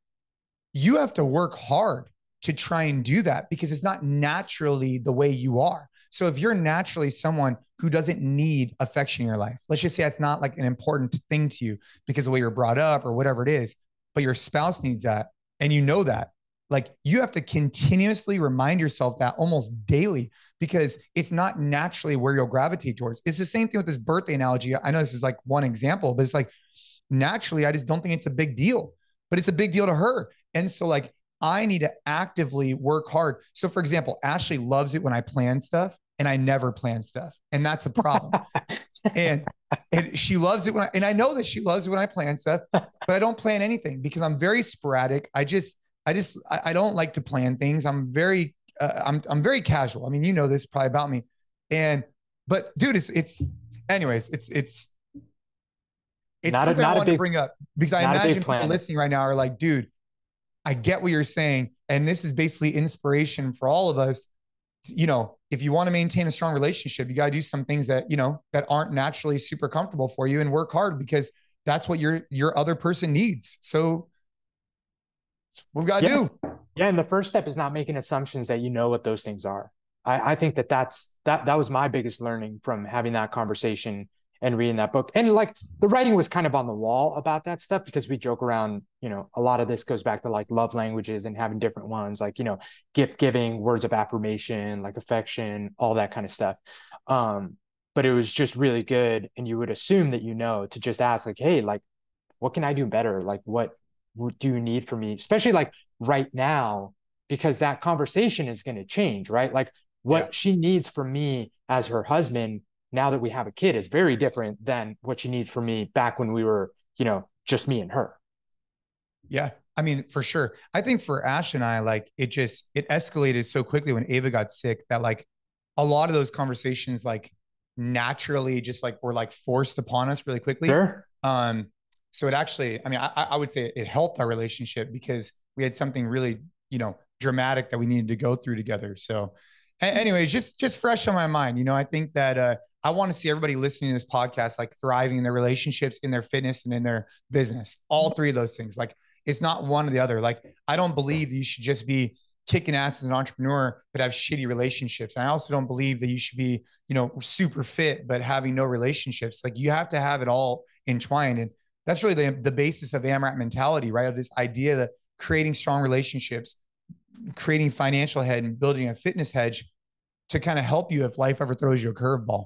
you have to work hard to try and do that because it's not naturally the way you are. So if you're naturally someone who doesn't need affection in your life, let's just say that's not like an important thing to you because of the way you're brought up or whatever it is, but your spouse needs that and you know that, like you have to continuously remind yourself that almost daily because it's not naturally where you'll gravitate towards. It's the same thing with this birthday analogy. I know this is like one example, but it's like naturally, I just don't think it's a big deal, but it's a big deal to her. And so, like, I need to actively work hard. So, for example, Ashley loves it when I plan stuff and I never plan stuff. And that's a problem. and and she loves it when I, and I know that she loves it when I plan stuff, but I don't plan anything because I'm very sporadic. I just, I just, I, I don't like to plan things. I'm very, uh, I'm, I'm very casual. I mean, you know this probably about me. And, but dude, it's, it's, anyways, it's, it's, it's not something a, I want big, to bring up because I imagine people listening right now are like, dude, I get what you're saying. And this is basically inspiration for all of us. You know, if you want to maintain a strong relationship, you got to do some things that, you know, that aren't naturally super comfortable for you and work hard because that's what your your other person needs. So we've got to yeah. do. Yeah. And the first step is not making assumptions that you know what those things are. I, I think that that's that that was my biggest learning from having that conversation and reading that book. And like the writing was kind of on the wall about that stuff because we joke around, you know, a lot of this goes back to like love languages and having different ones, like, you know, gift giving, words of affirmation, like affection, all that kind of stuff. Um, but it was just really good. And you would assume that you know to just ask, like, hey, like, what can I do better? Like, what, do you need from me? Especially like right now, because that conversation is going to change, right? Like, what yeah. she needs from me as her husband now that we have a kid is very different than what she needs for me back when we were, you know, just me and her. Yeah. I mean, for sure. I think for Ash and I, like it just it escalated so quickly when Ava got sick that like a lot of those conversations like naturally just like were like forced upon us really quickly. Sure. Um, so it actually, I mean, I, I would say it helped our relationship because we had something really, you know, dramatic that we needed to go through together. So anyways, just just fresh on my mind. You know, I think that uh I want to see everybody listening to this podcast like thriving in their relationships, in their fitness, and in their business. All three of those things. Like it's not one or the other. Like I don't believe that you should just be kicking ass as an entrepreneur but have shitty relationships. And I also don't believe that you should be, you know, super fit but having no relationships. Like you have to have it all entwined. And that's really the, the basis of AMRAP mentality, right? Of this idea that creating strong relationships, creating financial head and building a fitness hedge to kind of help you if life ever throws you a curveball.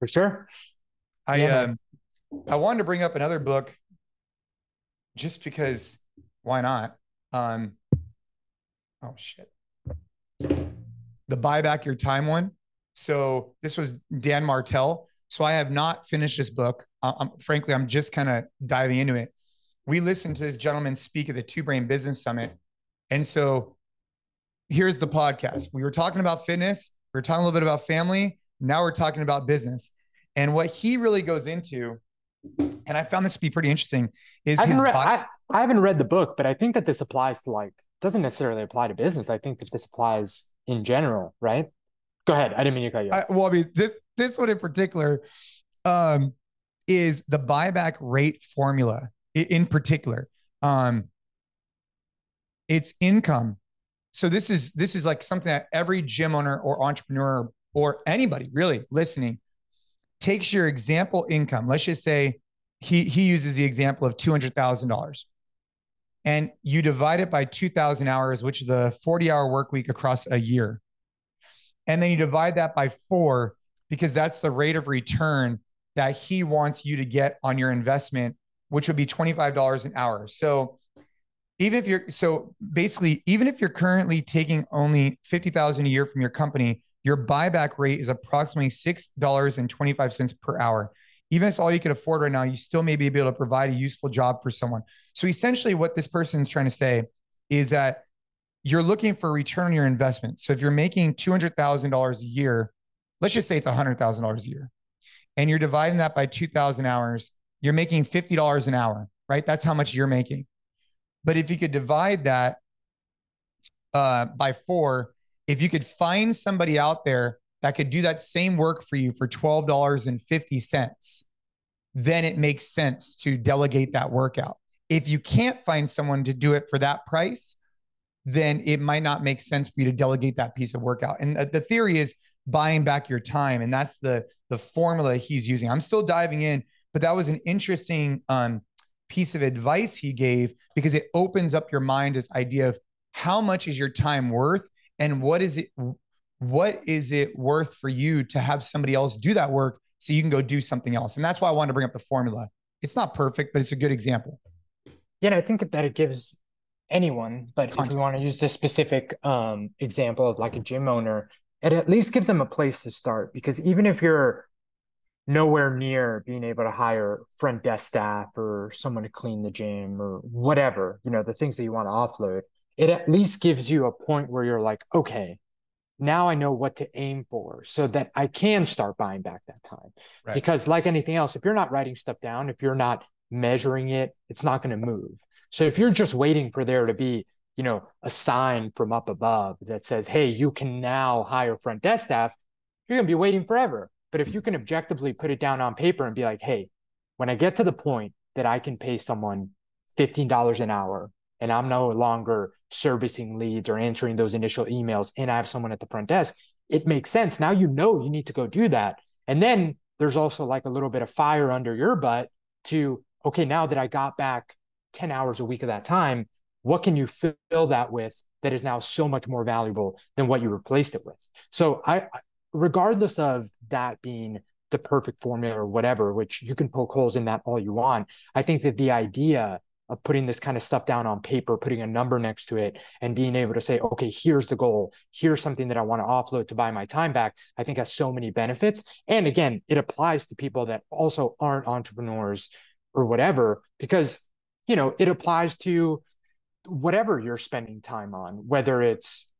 For sure. I yeah. um I wanted to bring up another book just because why not? Um oh shit. The buy back your time one. So this was Dan Martell. So I have not finished this book. I'm, frankly, I'm just kind of diving into it. We listened to this gentleman speak at the Two Brain Business Summit, and so here's the podcast. We were talking about fitness. We were talking a little bit about family. Now we're talking about business. And what he really goes into, and I found this to be pretty interesting, is I his read, I, I haven't read the book, but I think that this applies to like doesn't necessarily apply to business. I think that this applies in general, right? Go ahead. I didn't mean to cut you. I, well, I mean this this one in particular um, is the buyback rate formula. In particular, um, it's income so this is this is like something that every gym owner or entrepreneur or anybody really listening takes your example income. Let's just say he he uses the example of two hundred thousand dollars, and you divide it by two thousand hours, which is a forty hour work week across a year. And then you divide that by four because that's the rate of return that he wants you to get on your investment, which would be $25 an hour. So even if you're so basically, even if you're currently taking only 50,000 a year from your company, your buyback rate is approximately $6.25 per hour. Even if it's all you can afford right now, you still may be able to provide a useful job for someone. So essentially, what this person is trying to say is that you're looking for return on your investment. So if you're making $200,000 a year, let's just say it's $100,000 a year, and you're dividing that by 2,000 hours, you're making $50 an hour, right? That's how much you're making. But if you could divide that uh, by four, if you could find somebody out there that could do that same work for you for $12.50, then it makes sense to delegate that workout. If you can't find someone to do it for that price, then it might not make sense for you to delegate that piece of workout. And the theory is buying back your time. And that's the the formula he's using. I'm still diving in, but that was an interesting um, piece of advice he gave because it opens up your mind this idea of how much is your time worth and what is it what is it worth for you to have somebody else do that work so you can go do something else? And that's why i wanted to bring up the formula. It's not perfect but it's a good example. Yeah i think that it gives anyone but Context. if we want to use this specific um, example of like a gym owner it at least gives them a place to start because even if you're nowhere near being able to hire front desk staff or someone to clean the gym or whatever, you know, the things that you want to offload, it at least gives you a point where you're like, okay, now I know what to aim for so that I can start buying back that time. Right. Because, like anything else, if you're not writing stuff down, if you're not measuring it, it's not going to move. So, if you're just waiting for there to be you know, a sign from up above that says, hey, you can now hire front desk staff, you're going to be waiting forever. But if you can objectively put it down on paper and be like, hey, when I get to the point that I can pay someone $15 an hour and I'm no longer servicing leads or answering those initial emails and I have someone at the front desk, it makes sense. Now you know you need to go do that. And then there's also like a little bit of fire under your butt to, okay, now that I got back 10 hours a week of that time, what can you fill that with that is now so much more valuable than what you replaced it with so i regardless of that being the perfect formula or whatever which you can poke holes in that all you want i think that the idea of putting this kind of stuff down on paper, putting a number next to it, and being able to say, okay, here's the goal. Here's something that I want to offload to buy my time back, I think has so many benefits. And again, it applies to people that also aren't entrepreneurs or whatever, because, you know, it applies to whatever you're spending time on, whether it's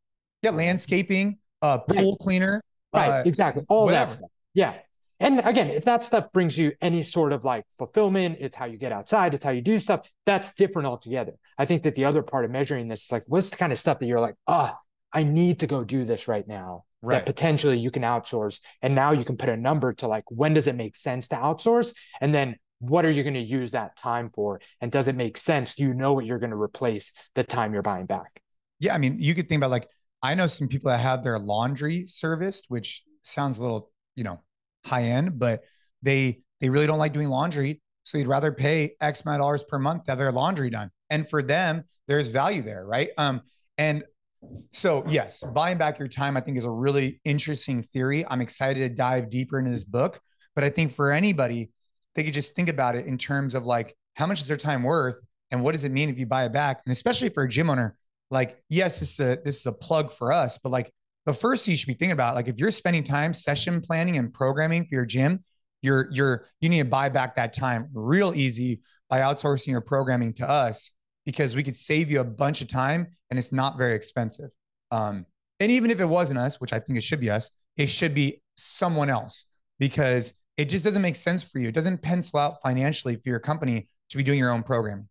yeah, landscaping, uh, pool right. cleaner, right? Uh, exactly, all whatever. that stuff. Yeah, and again, if that stuff brings you any sort of like fulfillment, it's how you get outside, it's how you do stuff. That's different altogether. I think that the other part of measuring this is like, what's the kind of stuff that you're like, ah, I need to go do this right now. Right. That potentially you can outsource, and now you can put a number to like when does it make sense to outsource, and then what are you going to use that time for? And does it make sense? Do you know what you're going to replace the time you're buying back? Yeah. I mean, you could think about like, I know some people that have their laundry serviced, which sounds a little, you know, high end, but they, they really don't like doing laundry. So you'd rather pay X amount of dollars per month to have their laundry done. And for them, there's value there. Right. Um, and so yes, buying back your time, I think is a really interesting theory. I'm excited to dive deeper into this book, but I think for anybody, they could just think about it in terms of like how much is their time worth and what does it mean if you buy it back and especially for a gym owner like yes this is a this is a plug for us but like the first you should be thinking about like if you're spending time session planning and programming for your gym you're you're you need to buy back that time real easy by outsourcing your programming to us because we could save you a bunch of time and it's not very expensive um and even if it wasn't us which i think it should be us it should be someone else because it just doesn't make sense for you. It doesn't pencil out financially for your company to be doing your own programming.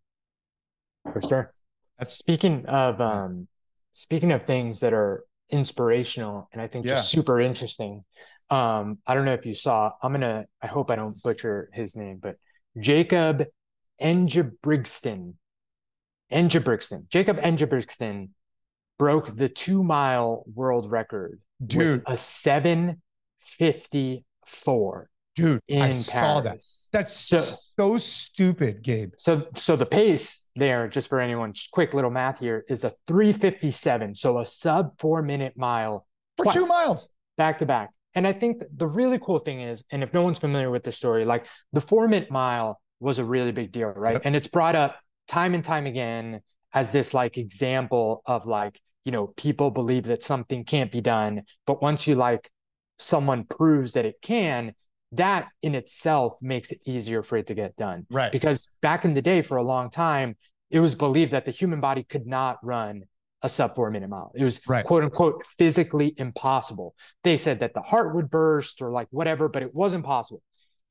For sure. That's speaking of um, speaking of things that are inspirational and I think yeah. just super interesting. Um, I don't know if you saw. I'm gonna. I hope I don't butcher his name, but Jakob Ingebrigtsen. Ingebrigtsen. Jakob Ingebrigtsen broke the two mile world record. Dude, a seven fifty four. Dude, I Paris. saw that. That's so, so stupid, Gabe. So so the pace there, just for anyone, just quick little math here, is a 357. So a sub four minute mile. For twice. two miles. back to back. And I think the really cool thing is, and if no one's familiar with the story, like the four minute mile was a really big deal, right? Yep. And it's brought up time and time again as this like example of like, you know, people believe that something can't be done. But once you like someone proves that it can, that in itself makes it easier for it to get done. Right. Because back in the day, for a long time, it was believed that the human body could not run a sub four minute mile. It was right. quote unquote physically impossible. They said that the heart would burst or like whatever, but it wasn't possible.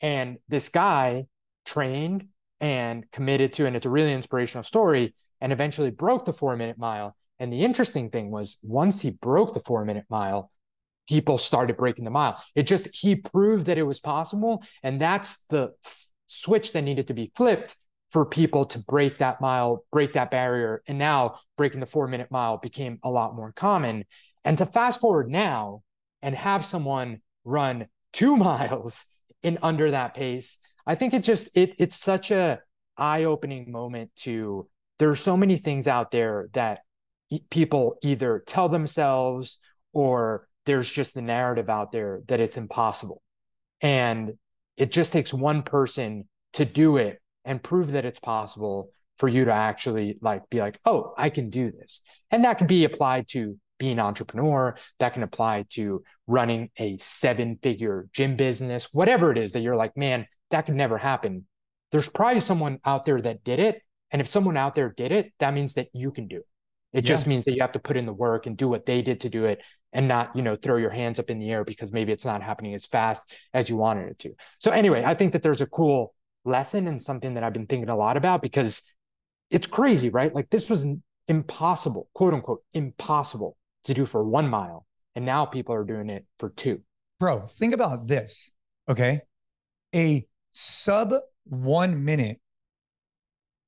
And this guy trained and committed to, and it's a really inspirational story, and eventually broke the four minute mile. And the interesting thing was once he broke the four minute mile, people started breaking the mile. It just, he proved that it was possible. And that's the f- switch that needed to be flipped for people to break that mile, break that barrier. And now breaking the four minute mile became a lot more common. And to fast forward now and have someone run two miles in under that pace, I think it just it it's such a eye-opening moment to there are so many things out there that people either tell themselves or there's just the narrative out there that it's impossible. And it just takes one person to do it and prove that it's possible for you to actually like be like, oh, I can do this. And that can be applied to being an entrepreneur, that can apply to running a seven figure gym business, whatever it is that you're like, man, that could never happen. There's probably someone out there that did it. And if someone out there did it, that means that you can do it. It yeah. just means that you have to put in the work and do what they did to do it and not, you know, throw your hands up in the air because maybe it's not happening as fast as you wanted it to. So anyway, I think that there's a cool lesson and something that I've been thinking a lot about because it's crazy, right? Like this was impossible, quote unquote, impossible to do for one mile. And now people are doing it for two. Bro, think about this. Okay. A sub one minute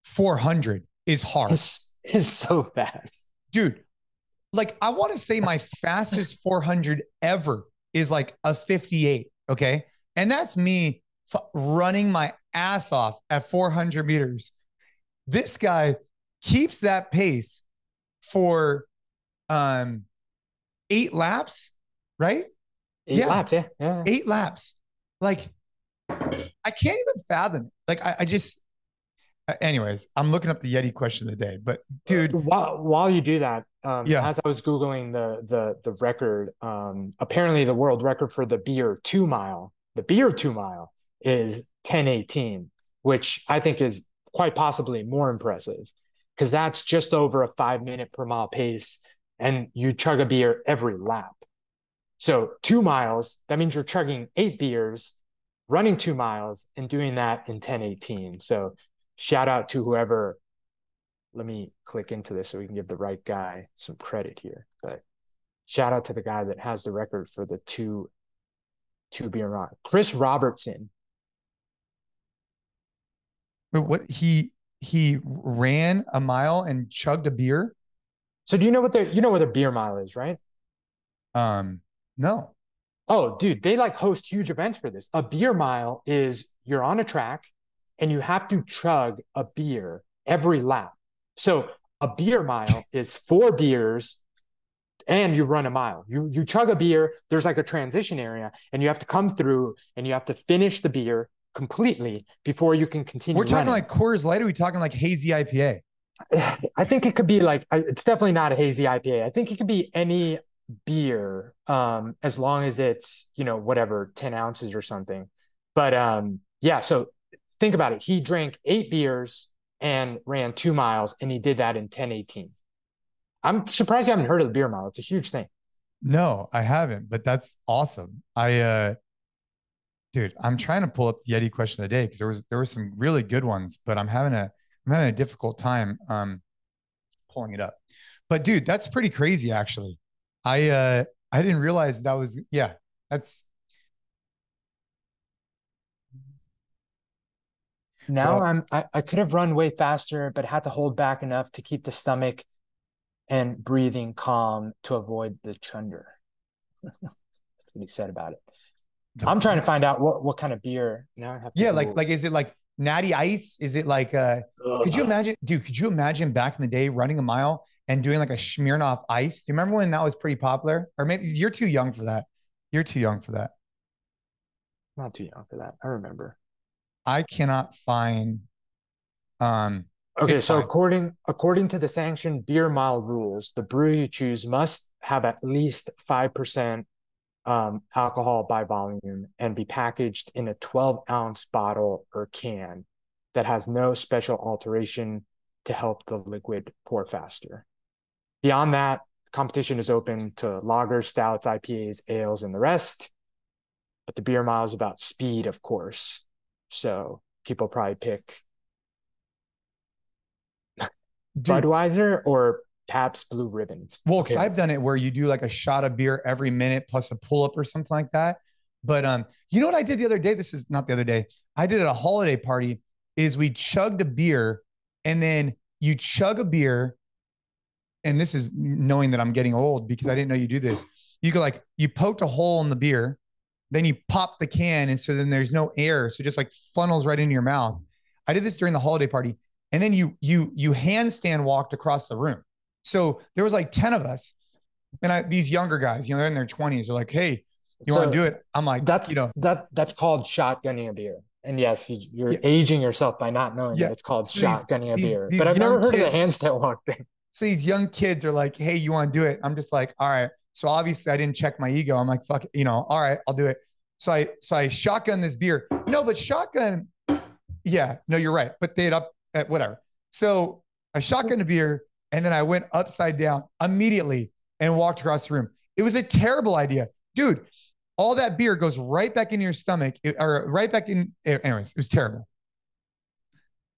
400 is hard. It's, it's so fast. Dude, like I want to say my fastest 400 ever is like a 58. Okay. And that's me f- running my ass off at 400 meters. This guy keeps that pace for um eight laps, right? Eight yeah. laps, yeah. yeah. Eight laps. Like I can't even fathom it. Like I, I just anyways, I'm looking up the Yeti question of the day. But dude, while while you do that, um, yeah. as I was googling the the the record, um, apparently the world record for the beer two mile, the beer two mile is 1018, which I think is quite possibly more impressive because that's just over a five minute per mile pace, and you chug a beer every lap. So two miles, that means you're chugging eight beers, running two miles, and doing that in 1018. So shout out to whoever. Let me click into this so we can give the right guy some credit here. But shout out to the guy that has the record for the two two beer run. Chris Robertson. But what he he ran a mile and chugged a beer. So do you know what the you know what a beer mile is, right? Um, no. Oh, dude, they like host huge events for this. A beer mile is you're on a track, and you have to chug a beer every lap. So a beer mile is four beers and you run a mile. You you chug a beer, there's like a transition area and you have to come through and you have to finish the beer completely before you can continue. We're talking running. like Coors Light. Are we talking like hazy IPA? I think it could be like it's definitely not a hazy IPA. I think it could be any beer, um, as long as it's you know whatever ten ounces or something. But um, yeah, so think about it. He drank eight beers and ran two miles, and he did that in 1018. I'm surprised you haven't heard of the beer mile. It's a huge thing. No, I haven't, but that's awesome. I uh dude, I'm trying to pull up the Yeti question of the day because there was there were some really good ones, but I'm having a I'm having a difficult time um pulling it up. But dude, that's pretty crazy actually. I uh I didn't realize that was yeah, that's Now well, I'm I, I could have run way faster, but had to hold back enough to keep the stomach and breathing calm to avoid the chunder. That's what he said about it. I'm trying to find out what, what kind of beer now I have. yeah, like like is it like natty ice? Is it like uh Ugh. could you imagine dude, could you imagine back in the day running a mile and doing like a Smirnoff ice? Do you remember when that was pretty popular? Or maybe you're too young for that. You're too young for that. Not too young for that. I remember. I cannot find. Um. Okay, so fine. according according to the sanctioned beer mile rules, the brew you choose must have at least five percent um, alcohol by volume and be packaged in a 12 ounce bottle or can that has no special alteration to help the liquid pour faster. Beyond that, competition is open to lagers, stouts, IPAs, ales, and the rest. But the beer mile is about speed, of course. So people probably pick Dude. Budweiser or Pabst Blue Ribbon. Well, because. I've done it where you do like a shot of beer every minute plus a pull up or something like that. But um, you know what I did the other day? This is not the other day. I did at a holiday party. Is we chugged a beer, and then you chug a beer, and this is knowing that I'm getting old because I didn't know you do this. You go like you poked a hole in the beer, then you pop the can, and so then there's no air, so just like funnels right into your mouth. I did this during the holiday party, and then you you you handstand walked across the room. So there was like 10 of us. And I, these younger guys, you know, they're in their 20s, they're like, hey, you so want to do it? I'm like, that's you know, that that's called shotgunning a beer. And yes, you're yeah. aging yourself by not knowing yeah. that it's called so shotgunning these, a beer. These, but I've never heard kids, of the handstand walk thing. So these young kids are like, hey, you want to do it? I'm just like, all right. So obviously I didn't check my ego. I'm like, fuck, you know, all right, I'll do it. So I so I shotgun this beer. No, but shotgun, yeah, no, you're right. But they up at whatever. So I shotgun a beer and then I went upside down immediately and walked across the room. It was a terrible idea. Dude, all that beer goes right back in your stomach or right back in. Anyways, it was terrible.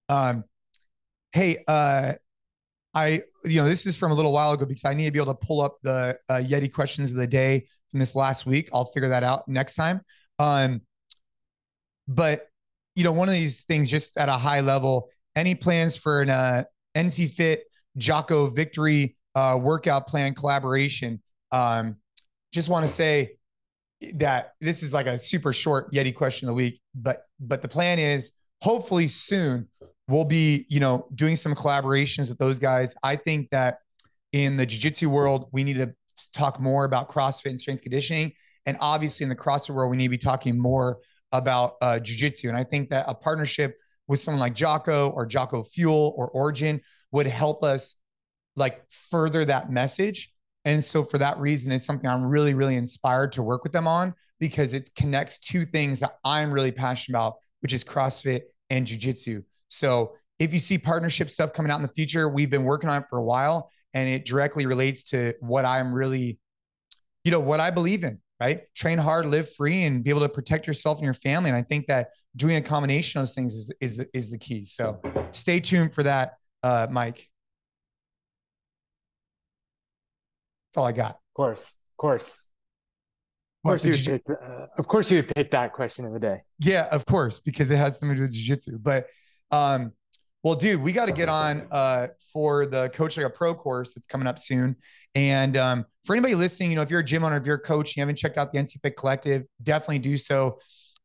Um, hey, uh, I, you know, this is from a little while ago because I need to be able to pull up the uh, Yeti questions of the day from this last week. I'll figure that out next time. Um, but you know, one of these things just at a high level, any plans for an uh, NCFIT Jocko Victory uh, workout plan collaboration. Um, just want to say that this is like a super short Yeti question of the week, but but the plan is hopefully soon we'll be you know doing some collaborations with those guys. I think that in the jiu-jitsu world we need to talk more about CrossFit and strength conditioning, and obviously in the CrossFit world we need to be talking more about uh, jiu-jitsu. And I think that a partnership with someone like Jocko or Jocko Fuel or Origin would help us like further that message. And so for that reason, it's something I'm really, really inspired to work with them on because it connects two things that I'm really passionate about, which is CrossFit and Jiu-Jitsu. So if you see partnership stuff coming out in the future, we've been working on it for a while and it directly relates to what I'm really, you know, what I believe in, right? Train hard, live free, and be able to protect yourself and your family. And I think that doing a combination of those things is is, is the key. So stay tuned for that uh, Mike. That's all I got. Of course, of course. Of course, you, pick, uh, of course, you would pick that question of the day. Yeah, of course, because it has something to do with jujitsu. But, um, well, dude, we got to get on uh, for the Coach Like a Pro course that's coming up soon. And um, for anybody listening, you know, if you're a gym owner, if you're a coach, you haven't checked out the NCFIT Collective, definitely do so.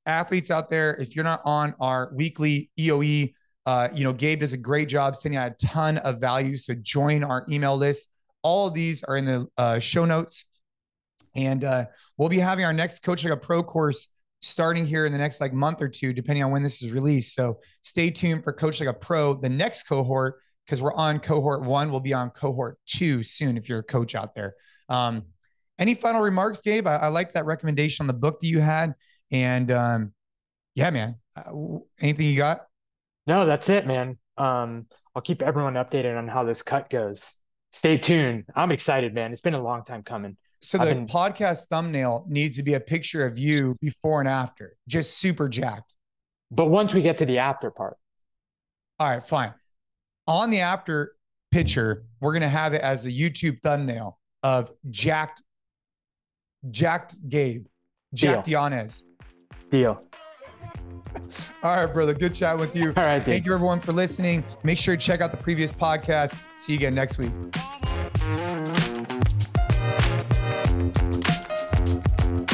Athletes out there, if you're not on our weekly EOE uh, you know, Gabe does a great job sending out a ton of value. So join our email list. All of these are in the uh, show notes. And uh, we'll be having our next Coach Like a Pro course starting here in the next like month or two, depending on when this is released. So stay tuned for Coach Like a Pro, the next cohort, because we're on cohort one. We'll be on cohort two soon if you're a coach out there. Um, any final remarks, Gabe? I, I that recommendation on the book that you had. And um, yeah, man, uh, anything you got? No, that's it, man. Um, I'll keep everyone updated on how this cut goes. Stay tuned. I'm excited, man. It's been a long time coming. So the been... podcast thumbnail needs to be a picture of you before and after, just super jacked. But once we get to the after part. All right, fine. On the after picture, we're gonna have it as a YouTube thumbnail of jacked, jacked Gabe, jacked Deal. Deal. All right, brother. Good chat with you. All right. Thank you, everyone, for listening. Make sure to check out the previous podcast. See you again next week.